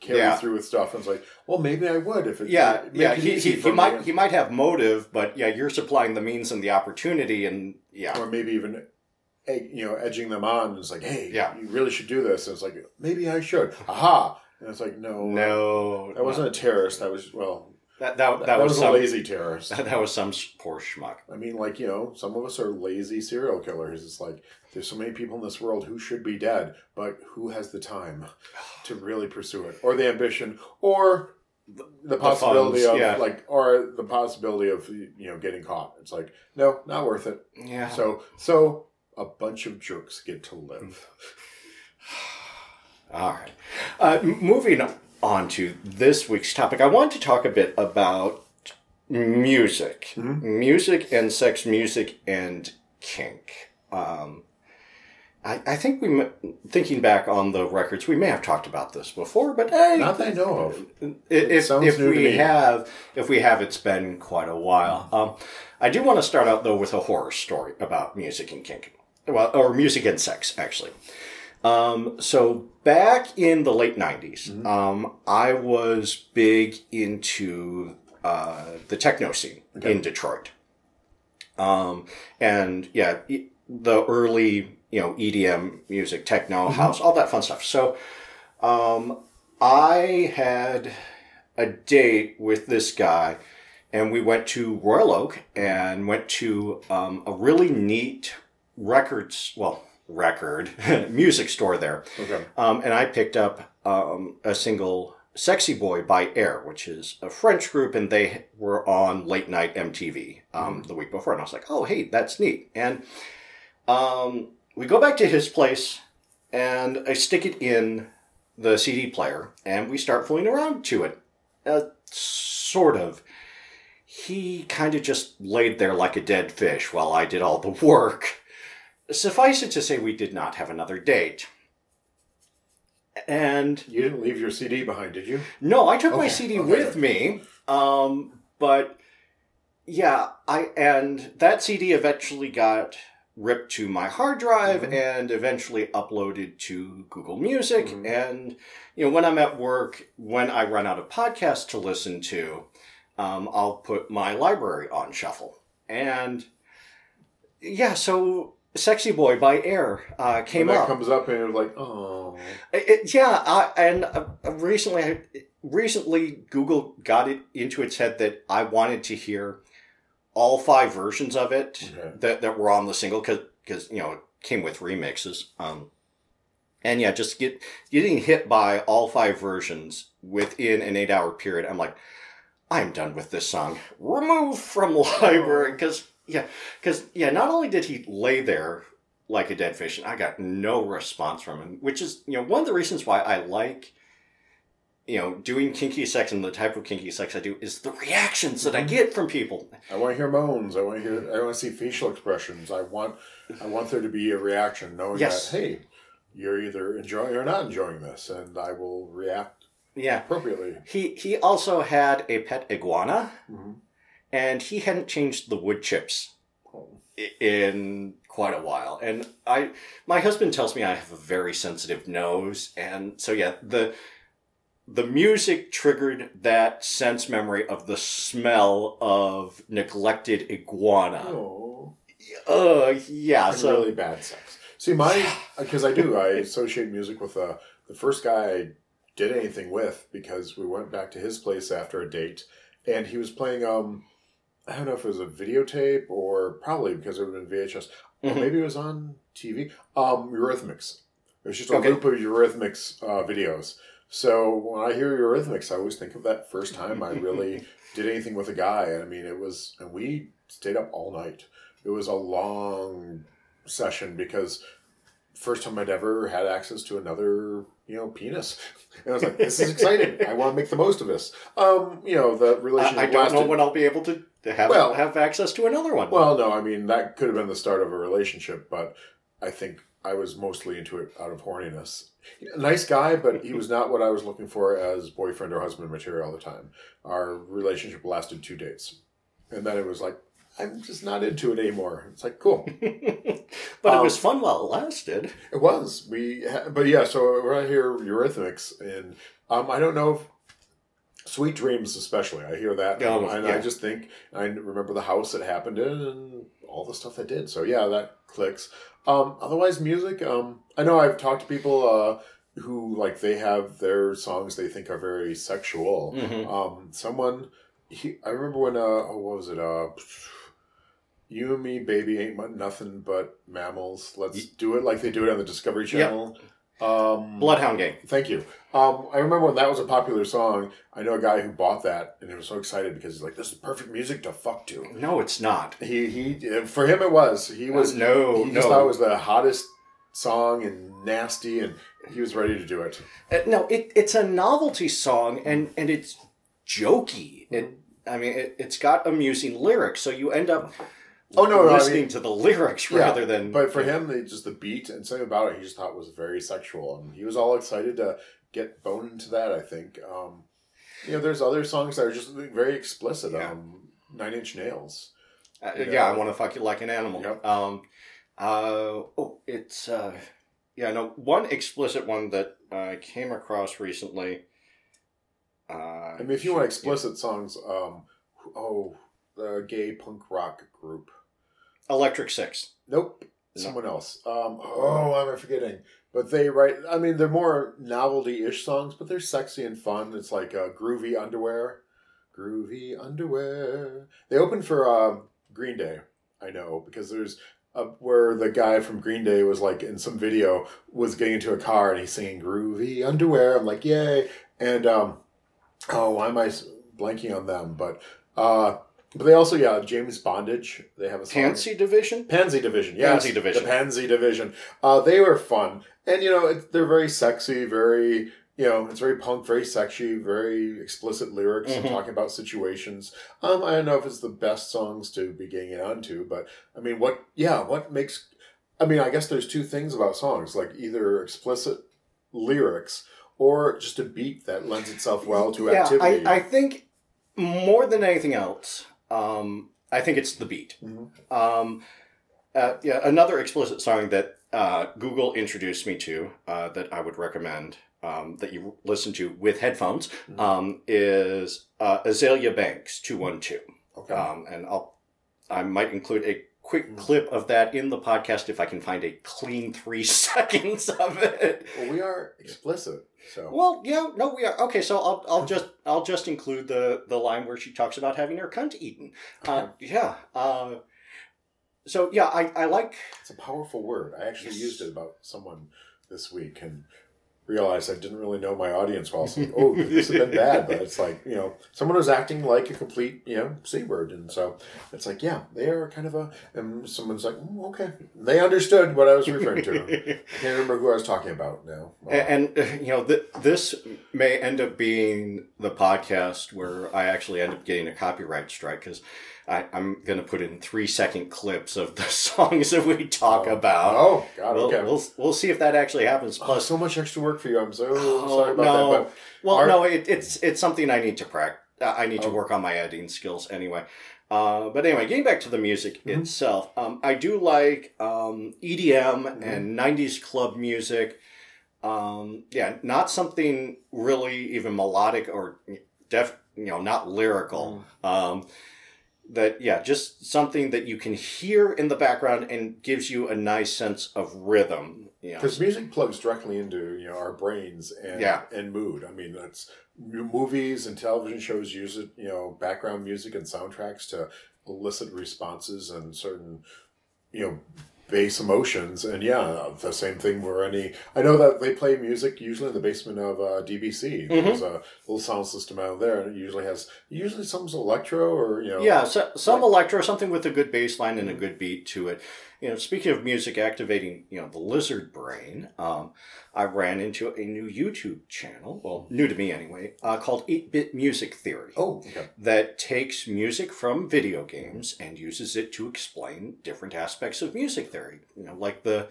carry Yeah. through with stuff? And it's like, well, maybe I would if it. yeah, make yeah. it He, he, he might he might have motive, but yeah, you're supplying the means and the opportunity, and yeah, or maybe even, you know, edging them on. It's like, hey, Yeah. you really should do this. And it's like, maybe I should. Aha! And it's like, no, uh, no, that wasn't a terrorist. That was well, that that, that, that, was, was, some a lazy terrorist. that, was some poor schmuck. I mean, like, you know, some of us are lazy serial killers. It's like, there's so many people in this world who should be dead, but who has the time to really pursue it? Or the ambition, or the possibility funds, of, yeah. like, or the possibility of, you know, getting caught. It's like, no, not worth it. Yeah. So, so a bunch of jerks get to live. Mm. All right. Uh, moving on to this week's topic, I want to talk a bit about music, Mhm. music and sex, music and kink. Um, I, I think we, thinking back on the records, we may have talked about this before, but hey, Not that I know of. if, sounds if new to we have, if we have, it's been quite a while. Um, I do want to start out though with a horror story about music and kink, well, or music and sex actually. Um, so back in the late 90s, Mm-hmm. um, I was big into uh, the techno scene Okay. in Detroit. Um, and yeah, the early, you know, EDM music, techno, house, all that fun stuff. So, um, I had a date with this guy, and we went to Royal Oak and went to um, a really neat records, well, record music store there. Okay. Um, and I picked up um, a single Sexy Boy by Air, which is a French group, and they were on late night MTV um, the week before. And I was like, oh, hey, that's neat. And um, we go back to his place, and I stick it in the CD player, and we start fooling around to it. Uh, sort of. He kind of just laid there like a dead fish while I did all the work. Suffice it to say, we did not have another date. And You didn't leave your CD behind, did you? no, I took my CD okay, with me. Um, but yeah, I and that CD eventually got ripped to my hard drive Mhm. and eventually uploaded to Google Music. Mhm. And you know, when I'm at work, when I run out of podcasts to listen to, um, I'll put my library on shuffle. And yeah, so "Sexy Boy" by Air uh, came up. comes up and you're like, oh. It, it- yeah, I, and uh, recently, recently Google got it into its head that I wanted to hear all five versions of it Okay. that, that were on the single because you know it came with remixes. Um, and yeah, just get getting hit by all five versions within an eight hour period. I'm like, I'm done with this song. Remove from library because yeah, because yeah, not only did he lay there like a dead fish, and I got no response from him, which is you know one of the reasons why I like you know doing kinky sex and the type of kinky sex I do is the reactions that I Mhm. get from people. I want to hear moans. I want to hear. I want to see facial expressions. I want. I want there to be a reaction, knowing Yes. that hey, you're either enjoying or not enjoying this, and I will react Yeah, appropriately. he he also had a pet iguana, Mm-hmm. And he hadn't changed the wood chips in quite a while, and I my husband tells me I have a very sensitive nose, and so yeah the the music triggered that sense memory of the smell of neglected iguana. Oh, Uh, yeah. and So really bad sex. See, my because I do I associate music with uh, the first guy I did anything with because we went back to his place after a date, and he was playing um. I don't know if it was a videotape or probably because it would have been VHS. Or Mhm. maybe it was on TV. Um, Eurythmics. It was just a Okay. loop of Eurythmics uh, videos. So when I hear Eurythmics, I always think of that first time I really did anything with a guy. And I mean, it was, and we stayed up all night. It was a long session because first time I'd ever had access to another, you know, penis. And I was like, this is exciting. I want to make the most of this. Um, you know, the relationship I, I don't lasted- know when I'll be able to to have Well- have access to another one. well, no, I mean that could have been the start of a relationship, but I think I was mostly into it out of horniness. Nice guy, but he was not what I was looking for as boyfriend or husband material all the time. Our relationship lasted two dates, and then it was like I'm just not into it anymore. It's like cool. but it um, was fun while it lasted. It was we, ha- but yeah. So right here, Eurythmics, and um, I don't know if Sweet Dreams, especially. I hear that, Oh, and yeah. I just think I remember the house it happened in, and all the stuff that did. So yeah, that clicks. Um, otherwise, music. Um, I know I've talked to people uh, who like they have their songs they think are very sexual. Mhm. Um, someone, he, I remember when, uh, oh, what was it? Uh, you and me, baby, ain't nothing but mammals. Let's do it like they do it on the Discovery Channel. Um, Bloodhound Gang. Thank you. Um, I remember when that was a popular song. I know a guy who bought that, and he was so excited because he's like, "This is perfect music to fuck to." No, it's not. He he, for him it was. He was no, he no. just thought it was the hottest song and nasty, and he was ready to do it. Uh, no, it, it's a novelty song and, and it's jokey. It, I mean, it, it's got amusing lyrics, so you end up Oh, no, no, I listening mean- to the lyrics Yeah, rather than. But for him, they, just the beat and something about it, he just thought was very sexual, and he was all excited to get boned into that. I think. Um, you know, there's other songs that are just very explicit. Yeah. Um, Nine Inch Nails. Uh, yeah, I want to fuck you like an animal. Yep. Um, uh, oh, it's uh, yeah. No, one explicit one that I came across recently. Uh, I mean, if you want explicit songs, um, oh, the gay punk rock group. Electric Six. Nope, someone else. Um, oh, am I forgetting? But they write. I mean, they're more novelty-ish songs, but they're sexy and fun. It's like uh, groovy underwear, groovy underwear. They opened for um, Green Day. I know because there's uh, where the guy from Green Day was like in some video was getting into a car and he's singing groovy underwear. I'm like, yay! And um, oh, why am I blanking on them? But uh, but they also yeah, James Bondage. They have a song. Pansy Division. Pansy Division, yes. Pansy Division. The Pansy Division. Uh, they were fun. And, you know, it, they're very sexy, very, you know, it's very punk, very sexy, very explicit lyrics and Mhm. talking about situations. Um, I don't know if it's the best songs to be getting onto, but, I mean, what, yeah, what makes, I mean, I guess there's two things about songs, like either explicit lyrics or just a beat that lends itself well to yeah, activity. I, I think more than anything else, um, I think it's the beat. Mhm. Um, uh, yeah, another explicit song that uh, Google introduced me to uh, that I would recommend um, that you listen to with headphones Mhm. um, is uh, Azealia Banks two one two, Okay. um, and I'll I might include a quick Mm. clip of that in the podcast if I can find a clean three seconds of it. well, we are explicit, so. Well, yeah, no, we are okay. So I'll, I'll just, I'll just include the the line where she talks about having her cunt eaten. Uh, yeah. Uh, so yeah, I, I like. It's a powerful word. I actually Yes. used it about someone this week and realized I didn't really know my audience well. So, oh, this has been bad, but it's like you know, someone was acting like a complete you know c word, and so it's like yeah, they are kind of a. And someone's like, mm, okay, they understood what I was referring to. I can't remember who I was talking about now. And, and uh, you know, th- this may end up being the podcast where I actually end up getting a copyright strike because I'm going to put in three second clips of the songs that we talk oh, about. Oh God, We'll, okay. we'll we'll see if that actually happens. Oh, so much extra work for you. I'm so Oh, sorry about no. that. But Well, Are- no, it, it's it's something I need to practice. I need to Oh. work on my editing skills anyway. Uh, but anyway, getting back to the music Mhm. itself, um, I do like um, EDM Mhm. and '90s club music. Um, yeah, not something really even melodic or def, you know, not lyrical. Um, that yeah, just something that you can hear in the background and gives you a nice sense of rhythm. You know. Because music plugs directly into you know our brains and Yeah. and mood. I mean, that's movies and television shows use it. You know, background music and soundtracks to elicit responses and certain you know base emotions. And yeah, the same thing where any. I know that they play music usually in the basement of uh, DBC. Mhm. There's a little sound system out there, and it usually has usually some electro or you know Yeah, so, some electro, something with a good bass line and a good beat to it. You know, speaking of music activating, you know, the lizard brain, um, I ran into a new YouTube channel, well, new to me anyway, uh, called 8 Bit Music Theory. Oh, okay. That takes music from video games and uses it to explain different aspects of music theory. You know, like the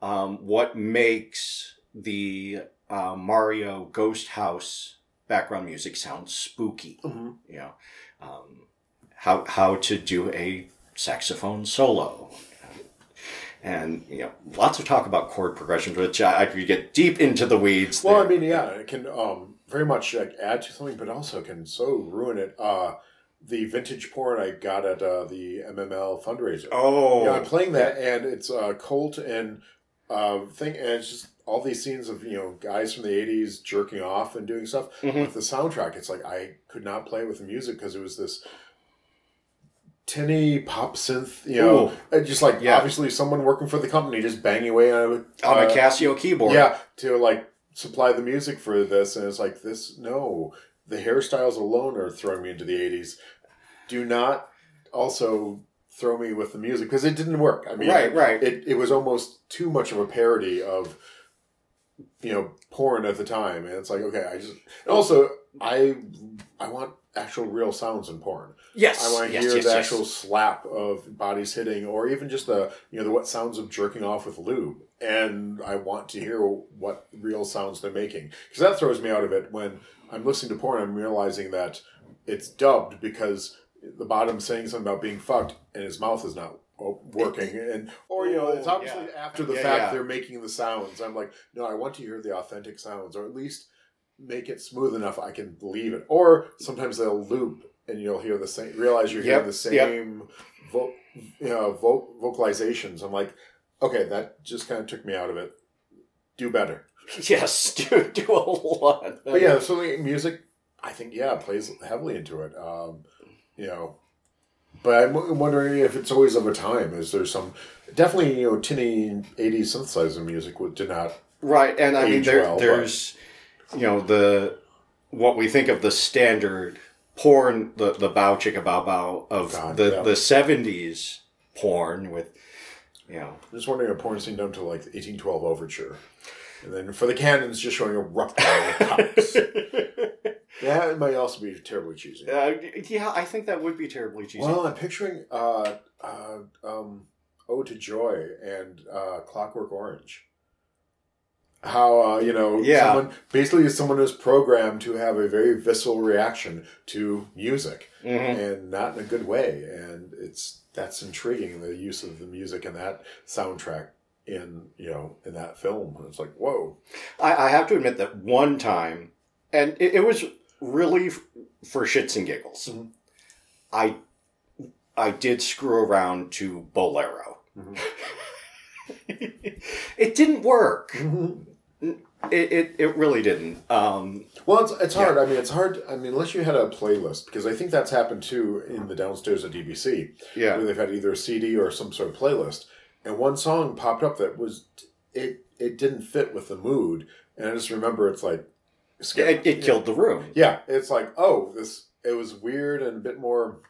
um, what makes the uh, Mario Ghost House background music sound spooky hmm you know, um, how how to do a saxophone solo, and you know, lots of talk about chord progressions, which I, I could get deep into the weeds. Well, there. I mean, yeah, it can um, very much like add to something, but also can so ruin it. Uh, the vintage porn I got at uh, the MML fundraiser. oh, Yeah, I'm playing that, and it's a cult and uh, thing, and it's just all these scenes of you know guys from the '80s jerking off and doing stuff. Mhm. With the soundtrack, it's like I could not play with the music because it was this tinny pop synth, you know, Ooh. just like Yeah. obviously someone working for the company just banging away on a on a uh, Casio keyboard. yeah, to like supply the music for this, and it's like this. No, the hairstyles alone are throwing me into the '80s. Do not also throw me with the music because it didn't work. I mean, right, right. It it was almost too much of a parody of you know porn at the time, and it's like okay, I just and also I I want actual real sounds in porn. yes, I want to yes, hear yes, the yes. actual slap of bodies hitting, or even just the you know the what sounds of jerking off with lube. And I want to hear what real sounds they're making because that throws me out of it when I'm listening to porn. I'm realizing that it's dubbed because the bottom's saying something about being fucked and his mouth is not working, and or you know it's Oh, obviously yeah. after the Yeah, fact yeah. they're making the sounds. I'm like, no, I want to hear the authentic sounds, or at least make it smooth enough I can believe it. Or sometimes they'll loop and you'll hear the same, realize you're hearing Yep, the yep. same vo- you know, vo- vocalizations. I'm like, okay, that just kind of took me out of it. Do better. Yes, do do a lot. But yeah, so the music, I think, yeah, plays heavily into it. Um, you know, but I'm wondering if it's always of a time. Is there some definitely you know tinny '80s synthesizer music would did not Right, and I mean there, well, there's you know the what we think of the standard porn, the the bow chicka bow bow of God, the yeah. the seventies porn with you know I'm just wondering a porn scene done to like the 1812 overture. And then for the cannons, just showing a rough guy with cocks. Yeah, it might also be terribly cheesy. uh, yeah, I think that would be terribly cheesy. Well, I'm picturing uh, uh, um, Ode to Joy and uh, Clockwork Orange. How, uh, you know, Yeah. someone basically is someone is programmed to have a very visceral reaction to music Mhm. and not in a good way. And it's that's intriguing the use of the music in that soundtrack in you know in that film. It's like whoa, I, I have to admit that one time, and it, it was really f- for shits and giggles. Mhm. I I did screw around to Bolero. Mhm. it didn't work. It, it, it really didn't. Um, Well, it's, it's hard. I mean, it's hard. I mean, unless you had a playlist, because I think that's happened too in the downstairs at DBC, yeah. where they've had either a CD or some sort of playlist, and one song popped up that was it. It didn't fit with the mood, and I just remember it's like skip. It, it killed the room. Yeah, it's like oh, this it was weird and a bit more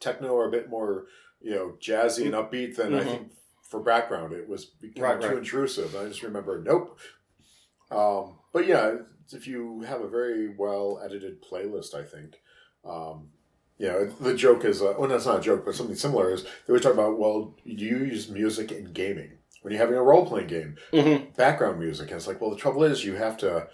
techno or a bit more you know jazzy and upbeat than I Mhm. think for background it was becoming Right, too right. intrusive. I just remember nope. Um, but yeah, if you have a very well edited playlist, I think. Um, you know, the joke is, uh, well, that's not a joke, but something similar is they were talking about, well, do you use music in gaming? When you're having a role playing game, hmm background music. And it's like, well, the trouble is you have to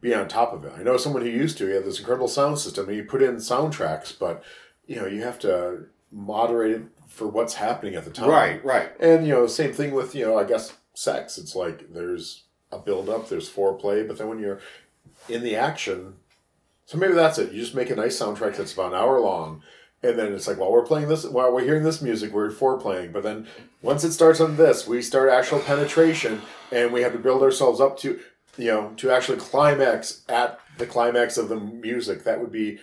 be on top of it. I know someone who used to. He had this incredible sound system, and he put in soundtracks, but you know, you have to moderated for what's happening at the time. Right, right. And you know, same thing with you know, I guess sex. It's like there's a build up, there's foreplay, but then when you're in the action, so maybe that's it. You just make a nice soundtrack that's about an hour long, and then it's like while we're playing this, while we're hearing this music, we're foreplaying. But then once it starts on this, we start actual penetration, and we have to build ourselves up to you know to actually climax at the climax of the music. That would be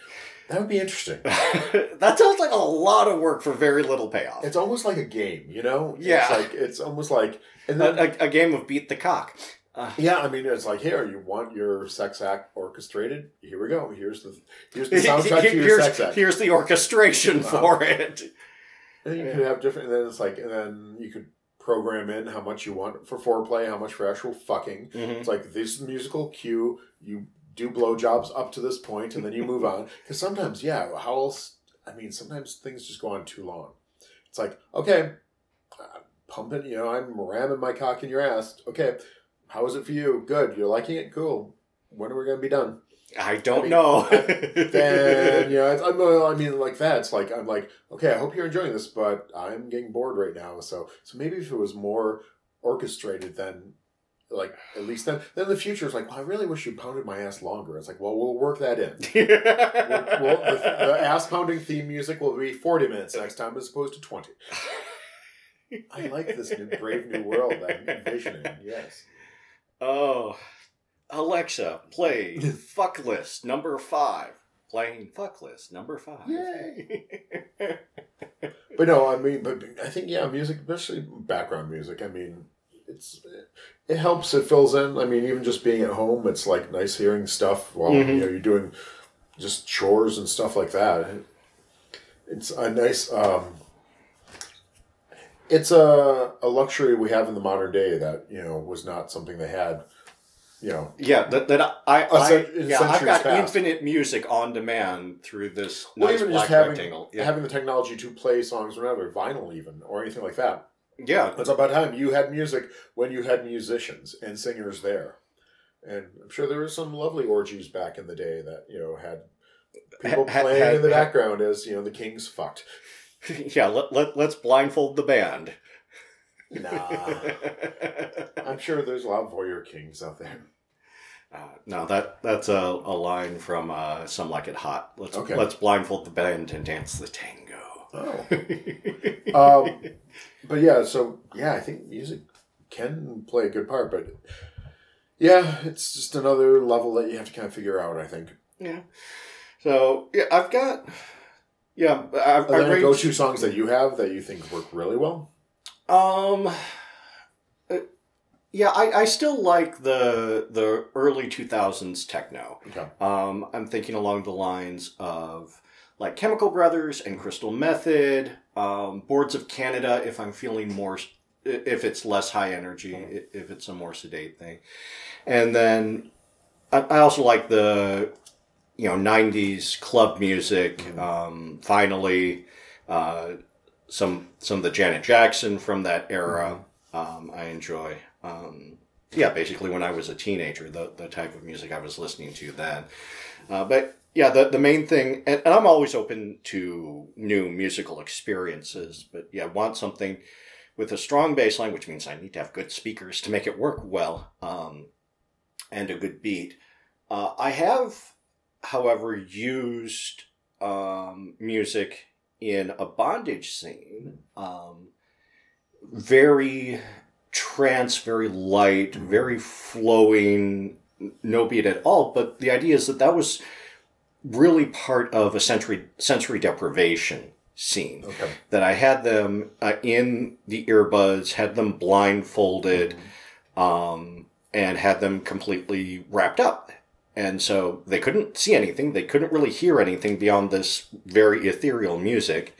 that would be interesting. that sounds like a lot of work for very little payoff. It's almost like a game, you know? Yeah. It's like it's almost like and a, then a, a game of beat the cock. Uh, yeah, I mean it's like here you want your sex act orchestrated. Here we go. Here's the here's the soundtrack to your here's, sex act. here's the orchestration Uh-huh. for it. And you could have different. And then it's like, and then you could program in how much you want for foreplay, how much for actual fucking. Mhm. It's like this musical cue. You do blowjobs up to this point, and then you move on. Because sometimes, yeah, how else? I mean, sometimes things just go on too long. It's like, okay, uh, pumping. You know, I'm ramming my cock in your ass. Okay, how is it for you? Good. You're liking it. Cool. When are we gonna be done? I don't I mean, know. then you know, it's, I'm, I mean, like that. It's like I'm like, okay, I hope you're enjoying this, but I'm getting bored right now. So, so maybe if it was more orchestrated, then like at least then, then in the future, it's like, well, I really wish you pounded my ass longer. It's like, well, we'll work that in. We'll, we'll, the, the ass pounding theme music will be 40 minutes next time as opposed to 20. I like this new brave new world I'm envisioning. Yes. oh, Alexa, play fuck list number five. Playing fuck list number five. Yay. But no, I mean, but I think yeah, music, especially background music. I mean, it's it helps. It fills in. I mean, even just being at home, it's like nice hearing stuff while Mhm. you know you're doing just chores and stuff like that. It's a nice. Um, it's a a luxury we have in the modern day that you know was not something they had. You know, Yeah, that, that I, I, A cent- I yeah, I've got past. infinite music on demand through this Well, nice even just having- rectangle. Yeah, having the technology to play songs whenever, vinyl even or anything like that. Yeah, It's about time you had music when you had musicians and singers there. And I'm sure there were some lovely orgies back in the day that, you know, had people playing in the background as, you know, the kings fucked. yeah. Let, let let's blindfold the band. Nah. I'm sure there's a lot of voyeur kings out there. Uh, no, that that's a, a line from uh, "Some Like It Hot." Let's Okay. let's blindfold the band and dance the tango. Oh. Um, but yeah, so yeah, I think music can play a good part, but yeah, it's just another level that you have to kind of figure out, I think. yeah. So yeah, I've got yeah. I, Are there any go-to songs that you have that you think work really well? Um. uh, yeah, I, I still like the the early two thousands techno. Okay. Um, I'm thinking along the lines of like Chemical Brothers and Crystal Method, um, Boards of Canada. If I'm feeling more, if it's less high energy, i- if it's a more sedate thing, and then I, I also like the you know '90s club music. Um, finally, uh, some some of the Janet Jackson from that era. Um, I enjoy. Um, yeah, basically when I was a teenager, the, the type of music I was listening to then. Uh, but yeah, the, the main thing, and, and I'm always open to new musical experiences, but yeah, I want something with a strong bass line, which means I need to have good speakers to make it work well, um, and a good beat. Uh, I have, however, used um, music in a bondage scene. Um, very trance, very light, very flowing, no beat at all. But the idea is that that was really part of a sensory sensory deprivation scene. Okay. That I had them uh, in the earbuds, had them blindfolded, um, and had them completely wrapped up. And so they couldn't see anything. They couldn't really hear anything beyond this very ethereal music.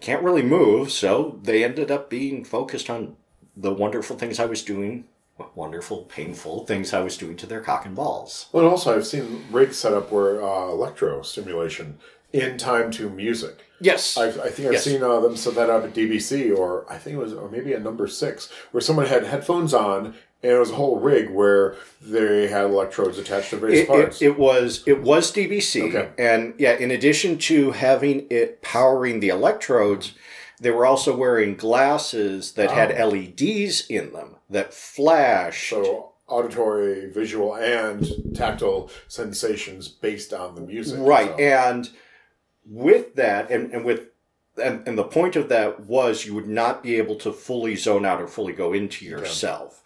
Can't really move, so they ended up being focused on the wonderful things I was doing, wonderful, painful things I was doing to their cock and balls. Well, and also I've seen rigs set up where uh, electro stimulation in time to music. Yes. I've, I think I've Yes. seen uh, them set that up at DBC, or I think it was, or maybe at Number Six, where someone had headphones on and it was a whole rig where they had electrodes attached to various It, parts. it, it was it was DBC, Okay. and yeah, in addition to having it powering the electrodes, they were also wearing glasses that had Oh. LEDs in them that flashed. so auditory, visual, and tactile sensations based on the music. right, So- and with that, and, and with and, and the point of that was you would not be able to fully zone out or fully go into yourself.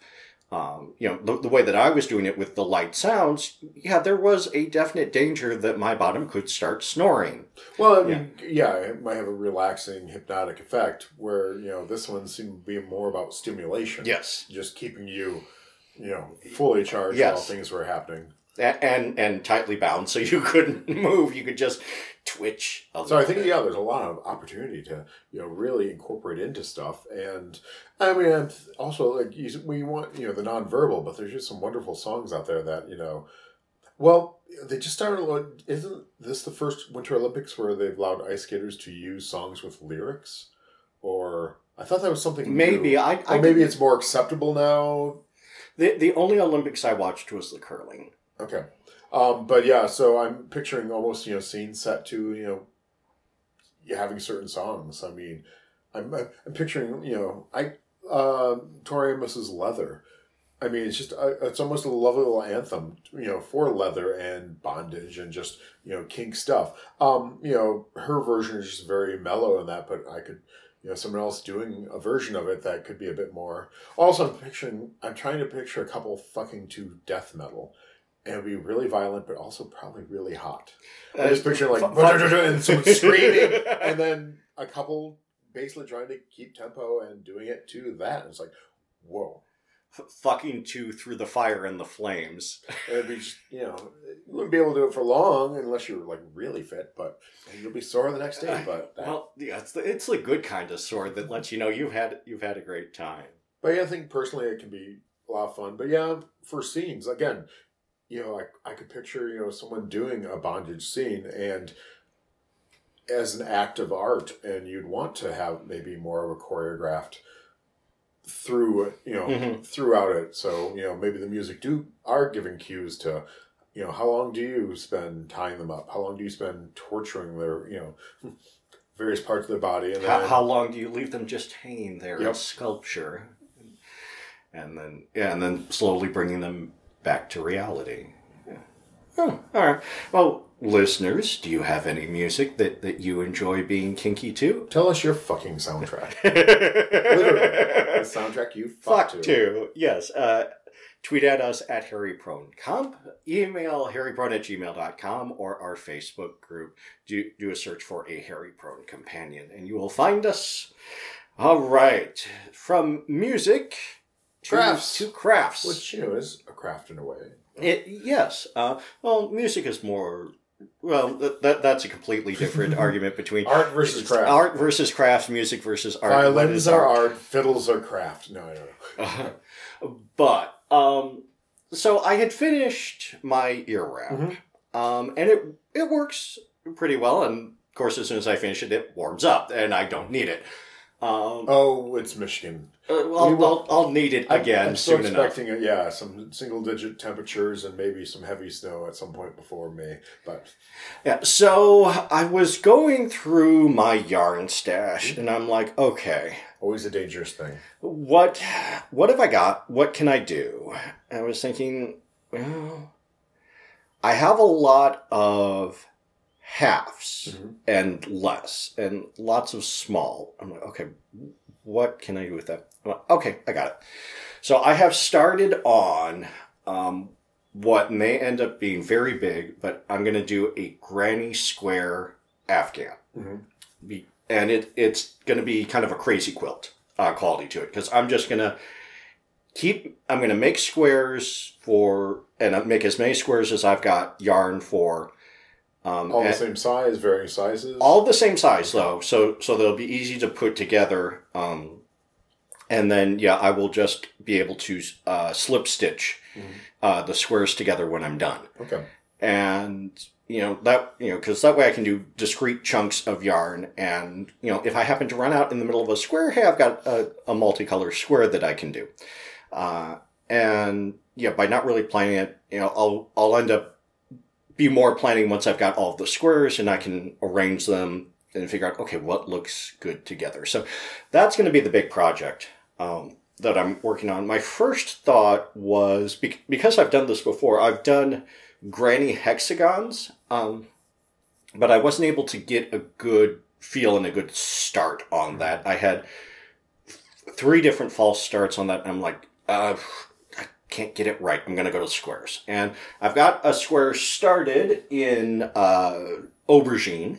Um, you know, the, the way that I was doing it with the light sounds, yeah, there was a definite danger that my bottom could start snoring. Well, I mean, yeah. it might have a relaxing, hypnotic effect. Where you know this one seemed to be more about stimulation. Yes. just keeping you, you know, fully charged Yes. while things were happening. A- and and tightly bound, so you couldn't move. You could just twitch. So I think bit. yeah, there's a lot of opportunity to you know really incorporate into stuff, and I mean I'm also like you, we want you know the nonverbal, but there's just some wonderful songs out there that you know. Well, they just started. Isn't this the first Winter Olympics where they've allowed ice skaters to use songs with lyrics? Or I thought that was something. maybe new. I. I Or maybe it's more acceptable now. the the only Olympics I watched was the curling. Okay. Um, but yeah, so I'm picturing almost, you know, scene set to, you know, having certain songs. I mean, I'm, I'm picturing, you know, I, uh, Tori Amos's Leather. I mean, it's just, uh, it's almost a lovely little anthem, you know, for leather and bondage and just, you know, kink stuff. Um, you know, her version is just very mellow in that, but I could, you know, someone else doing a version of it that could be a bit more. Also, I'm picturing, I'm trying to picture a couple fucking to death metal and it'd be really violent, but also probably really hot. I just picture like and someone screaming, and then a couple basically trying to keep tempo and doing it to that. And it's like, whoa! F- fucking two through the fire and the flames. It'd be just, you know, you wouldn't be able to do it for long unless you're like really fit, but you'll be sore the next day. But that, Well, yeah, it's the, it's the good kind of sword that lets you know you've had you've had a great time. but yeah, I think personally it can be a lot of fun. But yeah, for scenes again, you know, I I could picture you know someone doing a bondage scene and as an act of art, and you'd want to have maybe more of a choreographed through you know Mhm. throughout it. So you know maybe the music do are giving cues to. You know, how long do you spend tying them up? How long do you spend torturing their, you know, various parts of their body? And then, How, how long do you leave them just hanging there in sculpture, and then yeah, and then slowly bringing them back to reality? Yeah. Oh, all right. Well, listeners, do you have any music that that you enjoy being kinky to? Tell us your fucking soundtrack. the soundtrack you fuck, Fuck to. to. Yes. Uh, tweet at us at Hairy Prone Comp. Email hairyprone at gmail.com or our Facebook group. Do, do a search for a Hairy Prone companion and you will find us. All right. From music Crafts. To crafts. Which, you know, is a craft in a way. It, yes. Uh, well, music is more. Well, that, that that's a completely different argument between Art versus craft. art versus crafts, music versus art. Violins are art, fiddles are craft. No, I don't know. but um, so I had finished my ear wrap, Mhm. um, and it it works pretty well. And of course, as soon as I finish it, it warms up, and I don't need it. Um, Oh, it's Michigan. uh, I'll, will- I'll, I'll need it again I'm soon enough. expecting, it, yeah, some single digit temperatures and maybe some heavy snow at some point before May. But Yeah, so I was going through my yarn stash, and I'm like, okay, always a dangerous thing. what what have I got? What can I do? I was thinking, well, I have a lot of halves Mhm. and less, and lots of small. I'm like, okay, what can I do with that? I'm like, okay, I got it. So I have started on um, what may end up being very big, but I'm going to do a granny square Afghan Mhm. be, and it it's going to be kind of a crazy quilt uh, quality to it because I'm just going to keep I'm going to make squares for and make as many squares as I've got yarn for. Um, All the same size, varying sizes. all the same size though, so so they'll be easy to put together. Um, and then yeah, I will just be able to uh, slip stitch Mhm. uh, the squares together when I'm done Okay. and you know that you know because that way I can do discrete chunks of yarn, and you know if I happen to run out in the middle of a square, hey, I've got a, a multicolor square that I can do. Uh, and yeah, by not really planning it, you know, I'll I'll end up be more planning once I've got all the squares and I can arrange them and figure out okay what looks good together. So that's going to be the big project um, that I'm working on. My first thought was bec- because I've done this before. I've done granny hexagons, um, but I wasn't able to get a good feel and a good start on that. I had three different false starts on that. And I'm like, uh, can't get it right. I'm going to go to squares. And I've got a square started in uh, aubergine.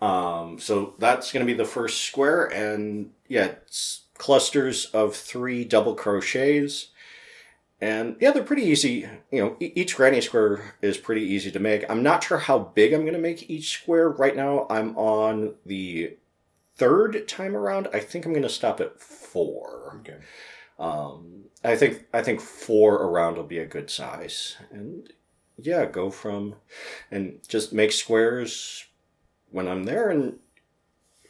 Um, so that's going to be the first square. And yeah, it's clusters of three double crochets. And yeah, they're pretty easy. You know, each granny square is pretty easy to make. I'm not sure how big I'm going to make each square. Right now, I'm on the third time around. I think I'm going to stop at four. Okay. Um, I think I think four around will be a good size, and yeah, go from and just make squares when I'm there, and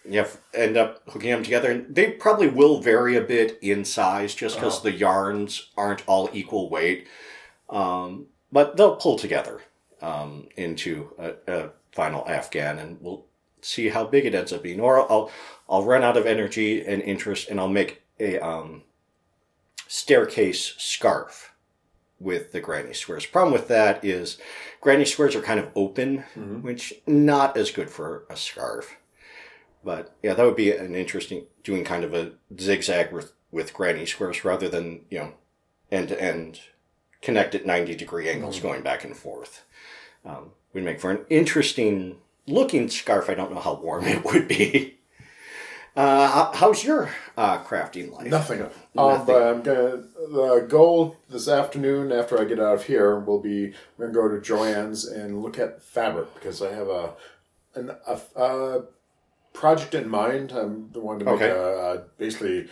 yeah, end up hooking them together. And they probably will vary a bit in size, just because Oh. the yarns aren't all equal weight. Um, but they'll pull together um, into a, a final Afghan, and we'll see how big it ends up being. Or I'll I'll run out of energy and interest, and I'll make a um, staircase scarf with the granny squares. Problem with that is granny squares are kind of open, Mhm. which not as good for a scarf. But yeah, that would be an interesting doing kind of a zigzag with with granny squares rather than you know end to end connect at ninety degree angles Mhm. going back and forth. Um, would make for an interesting looking scarf. I don't know how warm it would be. Uh, how's your uh, crafting life? Nothing. Um, Nothing. I'm gonna. The goal this afternoon, after I get out of here, will be I'm gonna go to Joanne's and look at fabric because I have a an a, a project in mind. I'm the one to make Okay. a, a basically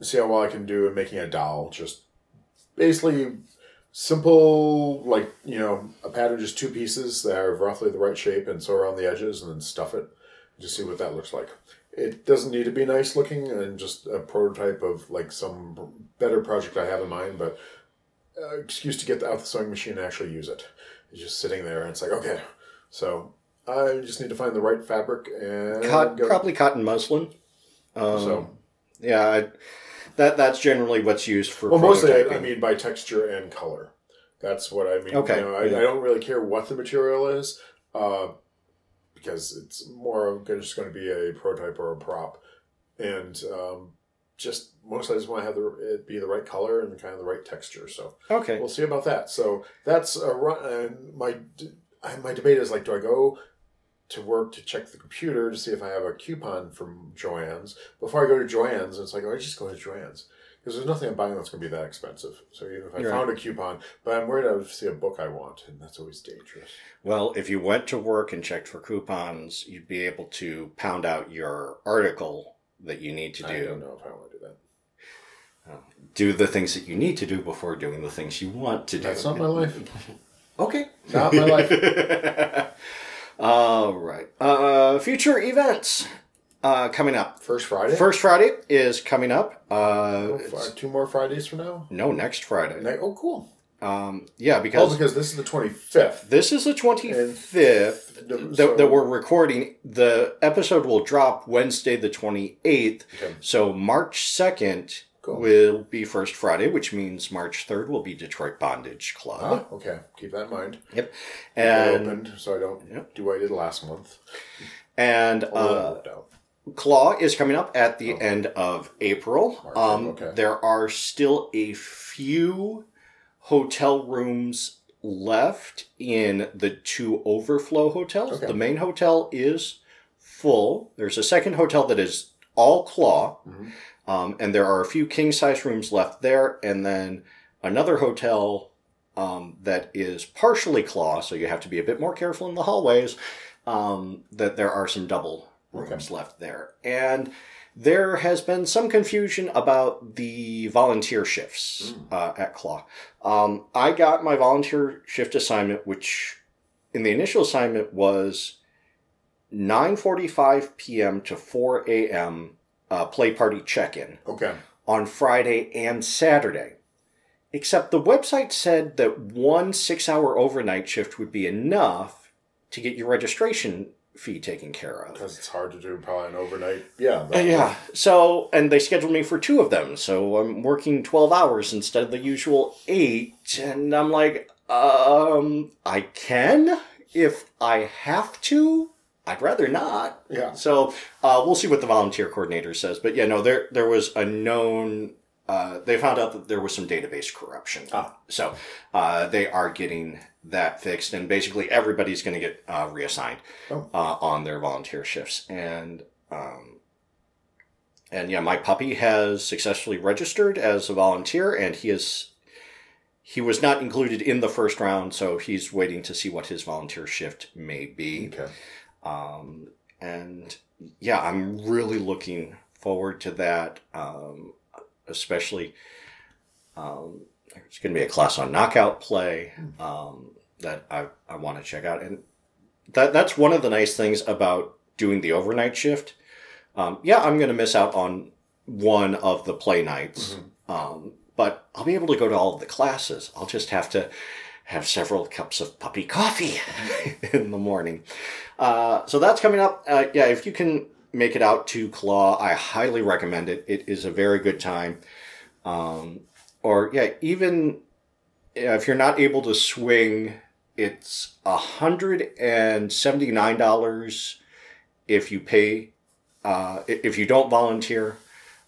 see how well I can do in making a doll. Just basically simple, like you know, a pattern, just two pieces that are roughly the right shape, and sew around the edges, and then stuff it. Just see what that looks like. It doesn't need to be nice looking, and just a prototype of like some better project I have in mind, but uh, excuse to get out the sewing machine and actually use it. It's just sitting there, and it's like okay, so I just need to find the right fabric and Cot- probably cotton muslin. Um, So- yeah, I, that that's generally what's used for. Well, mostly I, I mean by texture and color. That's what I mean. Okay, You know, I, yeah. I don't really care what the material is, uh, because it's more of just going to be a prototype or a prop, and um, just mostly I just want to have the, it be the right color and kind of the right texture. So okay. we'll see about that. So that's a run. And my my debate is like, do I go to work to check the computer to see if I have a coupon from Joanne's before I go to Joanne's? It's like, oh, I just go to Joanne's because there's nothing I'm buying that's going to be that expensive. So even if I Right. found a coupon, but I'm worried I would see a book I want, and that's always dangerous. Well, if you went to work and checked for coupons, you'd be able to pound out your article that you need to do. I don't know if I want to do that. Do the things that you need to do before doing the things you want to do. That's not my life. Okay. Not my life. All right. Uh, future events uh, coming up. First Friday. First Friday is coming up. Uh, Oh, two more Fridays from now. no, next Friday. Ne- Oh, cool. Um, yeah, Oh, because because this is the 25th. this is the 25th that, that we're recording. The episode will drop Wednesday, the 28th. Okay. So March 2nd Cool. will be First Friday, which means March 3rd will be Detroit Bondage Club. Ah, okay. Keep that in mind. Yep. And, opened so I don't Yep. do what I did last month. and uh. Claw is coming up at the Oh. end of April. March, um, okay. There are still a few hotel rooms left in the two overflow hotels. Okay. The main hotel is full. There's a second hotel that is all Claw, Mhm. um, and there are a few king size rooms left there, and then another hotel um, that is partially Claw, so you have to be a bit more careful in the hallways. Um, that there are some double rooms left there, and there has been some confusion about the volunteer shifts Mm. uh, at Claw. Um, I got my volunteer shift assignment, which in the initial assignment was 9:45 p.m. to 4 a.m. Uh, play party check-in Okay. on Friday and Saturday. Except the website said that one six hour overnight shift would be enough to get your registration fee taken care of. Because it's hard to do probably an overnight. Yeah. Uh, yeah. So, and they scheduled me for two of them. So I'm working 12 hours instead of the usual eight. And I'm like, um, I can if I have to. I'd rather not. Yeah. So uh, we'll see what the volunteer coordinator says. But yeah, no, there there was a known. Uh, they found out that there was some database corruption. Ah. So uh, they are getting that fixed, and basically everybody's going to get uh, reassigned Oh. uh, on their volunteer shifts. And um, and yeah, my puppy has successfully registered as a volunteer, and he is he was not included in the first round, so he's waiting to see what his volunteer shift may be. Okay. Um, and yeah, I'm really looking forward to that, um, especially. Um, there's going to be a class on knockout play um, that I, I want to check out, and that that's one of the nice things about doing the overnight shift. Um, yeah, I'm going to miss out on one of the play nights, um, but I'll be able to go to all of the classes. I'll just have to have several cups of puppy coffee in the morning. Uh, so that's coming up. Uh, yeah, if you can make it out to Claw, I highly recommend it. It is a very good time. Um, or yeah, even if you're not able to swing, it's a hundred and seventy nine dollars if you pay. Uh, if you don't volunteer,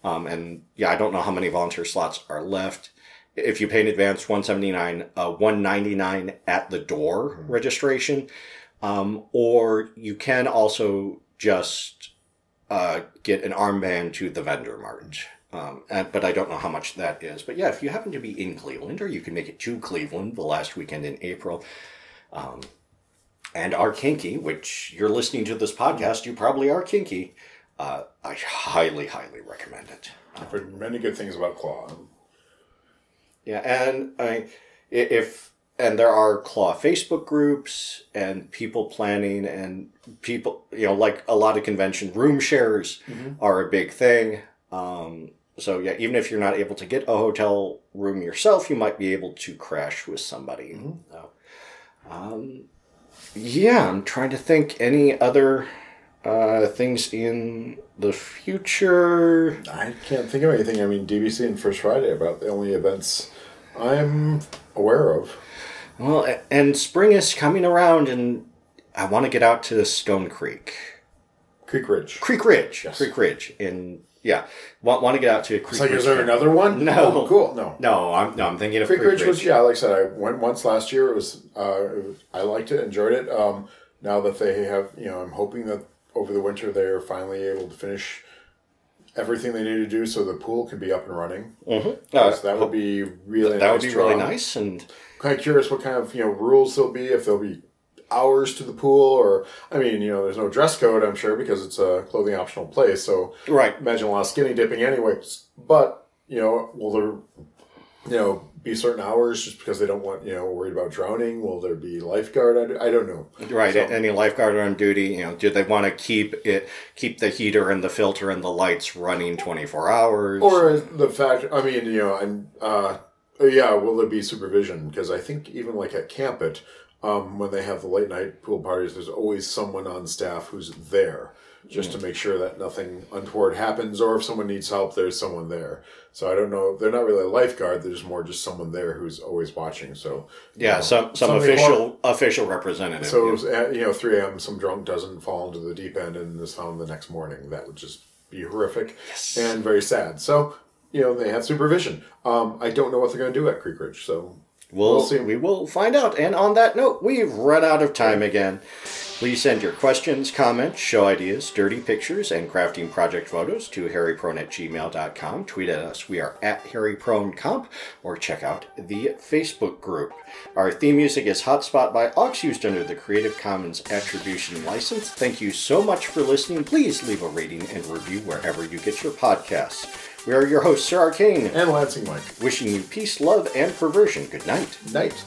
um, and yeah, I don't know how many volunteer slots are left. If you pay in advance, one seventy nine, uh, one ninety nine at the door registration, um, or you can also just uh, get an armband to the vendor mart. Um, and, but I don't know how much that is. But yeah, if you happen to be in Cleveland, or you can make it to Cleveland the last weekend in April, um, and are kinky, which you're listening to this podcast, you probably are kinky. Uh, I highly, highly recommend it. I've heard many good things about Claw. Yeah, and I, if and there are claw Facebook groups and people planning and people, you know, like a lot of convention room shares are a big thing. Um, so yeah, even if you're not able to get a hotel room yourself, you might be able to crash with somebody. So, um, yeah, I'm trying to think any other uh, things in the future. I can't think of anything. I mean, DBC and First Friday are about the only events I'm aware of. Well, and spring is coming around, and I want to get out to Stone Creek, Creek Ridge. Creek Ridge, Yes. Creek Ridge, and yeah, want want to get out to Creek It's like, Ridge. is there another one? No. Oh, cool. No. No, I'm no, I'm thinking of Creek Creek, Ridge, Ridge. was yeah, like I said, I went once last year. It was, uh, it was I liked it, enjoyed it. Um, now that they have, you know, I'm hoping that over the winter they are finally able to finish everything they need to do so the pool can be up and running. Mhm. Uh, so that would be really that nice would be really nice, and Kind of curious what kind of you know rules there'll be if there'll be hours to the pool or I mean you know there's no dress code I'm sure because it's a clothing optional place so right. imagine a lot of skinny dipping anyways. But you know, will there, you know, be certain hours just because they don't want you know worried about drowning? Will there be lifeguard? i don't know. Right, So- any lifeguard on duty, you know, do they want to keep it, keep the heater and the filter and the lights running twenty four hours? Or the fact, I mean, you know, and uh, yeah, will there be supervision? Because I think even like at Camp It, um, when they have the late night pool parties, there's always someone on staff who's there just to make sure that nothing untoward happens, or if someone needs help, there's someone there. So I don't know. They're not really a lifeguard. They're more just someone there who's always watching. So yeah, some some something official official representative. so yeah. it was at, you know, 3 a.m. Some drunk doesn't fall into the deep end and is found the next morning. That would just be horrific Yes. and very sad. So you know they have supervision. Um, I don't know what they're going to do at Creek Ridge. So We'll, We'll see. We will find out. And on that note, we've run out of time again. Please send your questions, comments, show ideas, dirty pictures, and crafting project photos to hairyprone at gmail.com. Tweet at us. We are at hairypronecomp, or check out the Facebook group. Our theme music is Hotspot by Aux, used under the Creative Commons Attribution License. Thank you so much for listening. Please leave a rating and review wherever you get your podcasts. We are your hosts, Sir Arcane, and Lansing Mike, wishing you peace, love, and perversion. Good night. night.